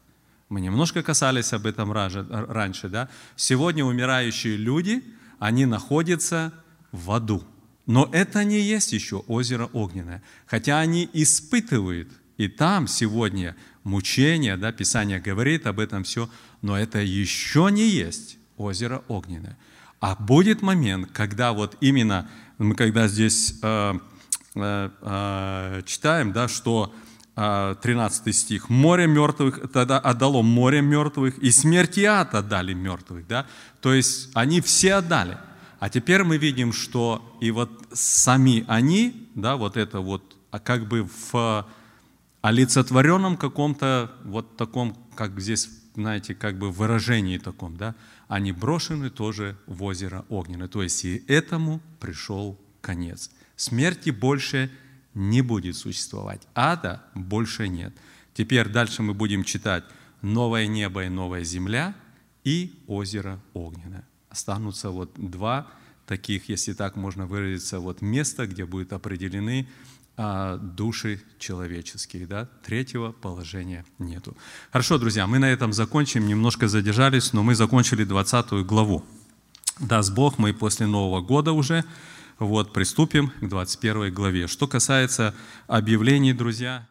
Мы немножко касались об этом раньше. Да? Сегодня умирающие люди, они находятся в аду. Но это не есть еще озеро огненное. Хотя они испытывают, и там сегодня мучения, да, Писание говорит об этом все, но это еще не есть озеро огненное. А будет момент, когда вот именно, мы когда здесь э, э, э, читаем, да, что 13 э, стих, море мертвых, тогда отдало море мертвых, и смерть и ад отдали мертвых, да, то есть они все отдали. А теперь мы видим, что и вот сами они, да, вот это вот, а как бы в олицетворенном каком-то вот таком, как здесь, знаете, как бы выражении таком, да, они брошены тоже в озеро огненное. То есть и этому пришел конец. Смерти больше не будет существовать. Ада больше нет. Теперь дальше мы будем читать «Новое небо и новая земля» и «Озеро огненное». Останутся вот два таких, если так можно выразиться, вот места, где будут определены а, души человеческие. Да? Третьего положения нету. Хорошо, друзья, мы на этом закончим. Немножко задержались, но мы закончили 20 главу. Даст Бог, мы после Нового года уже вот, приступим к 21 главе. Что касается объявлений, друзья,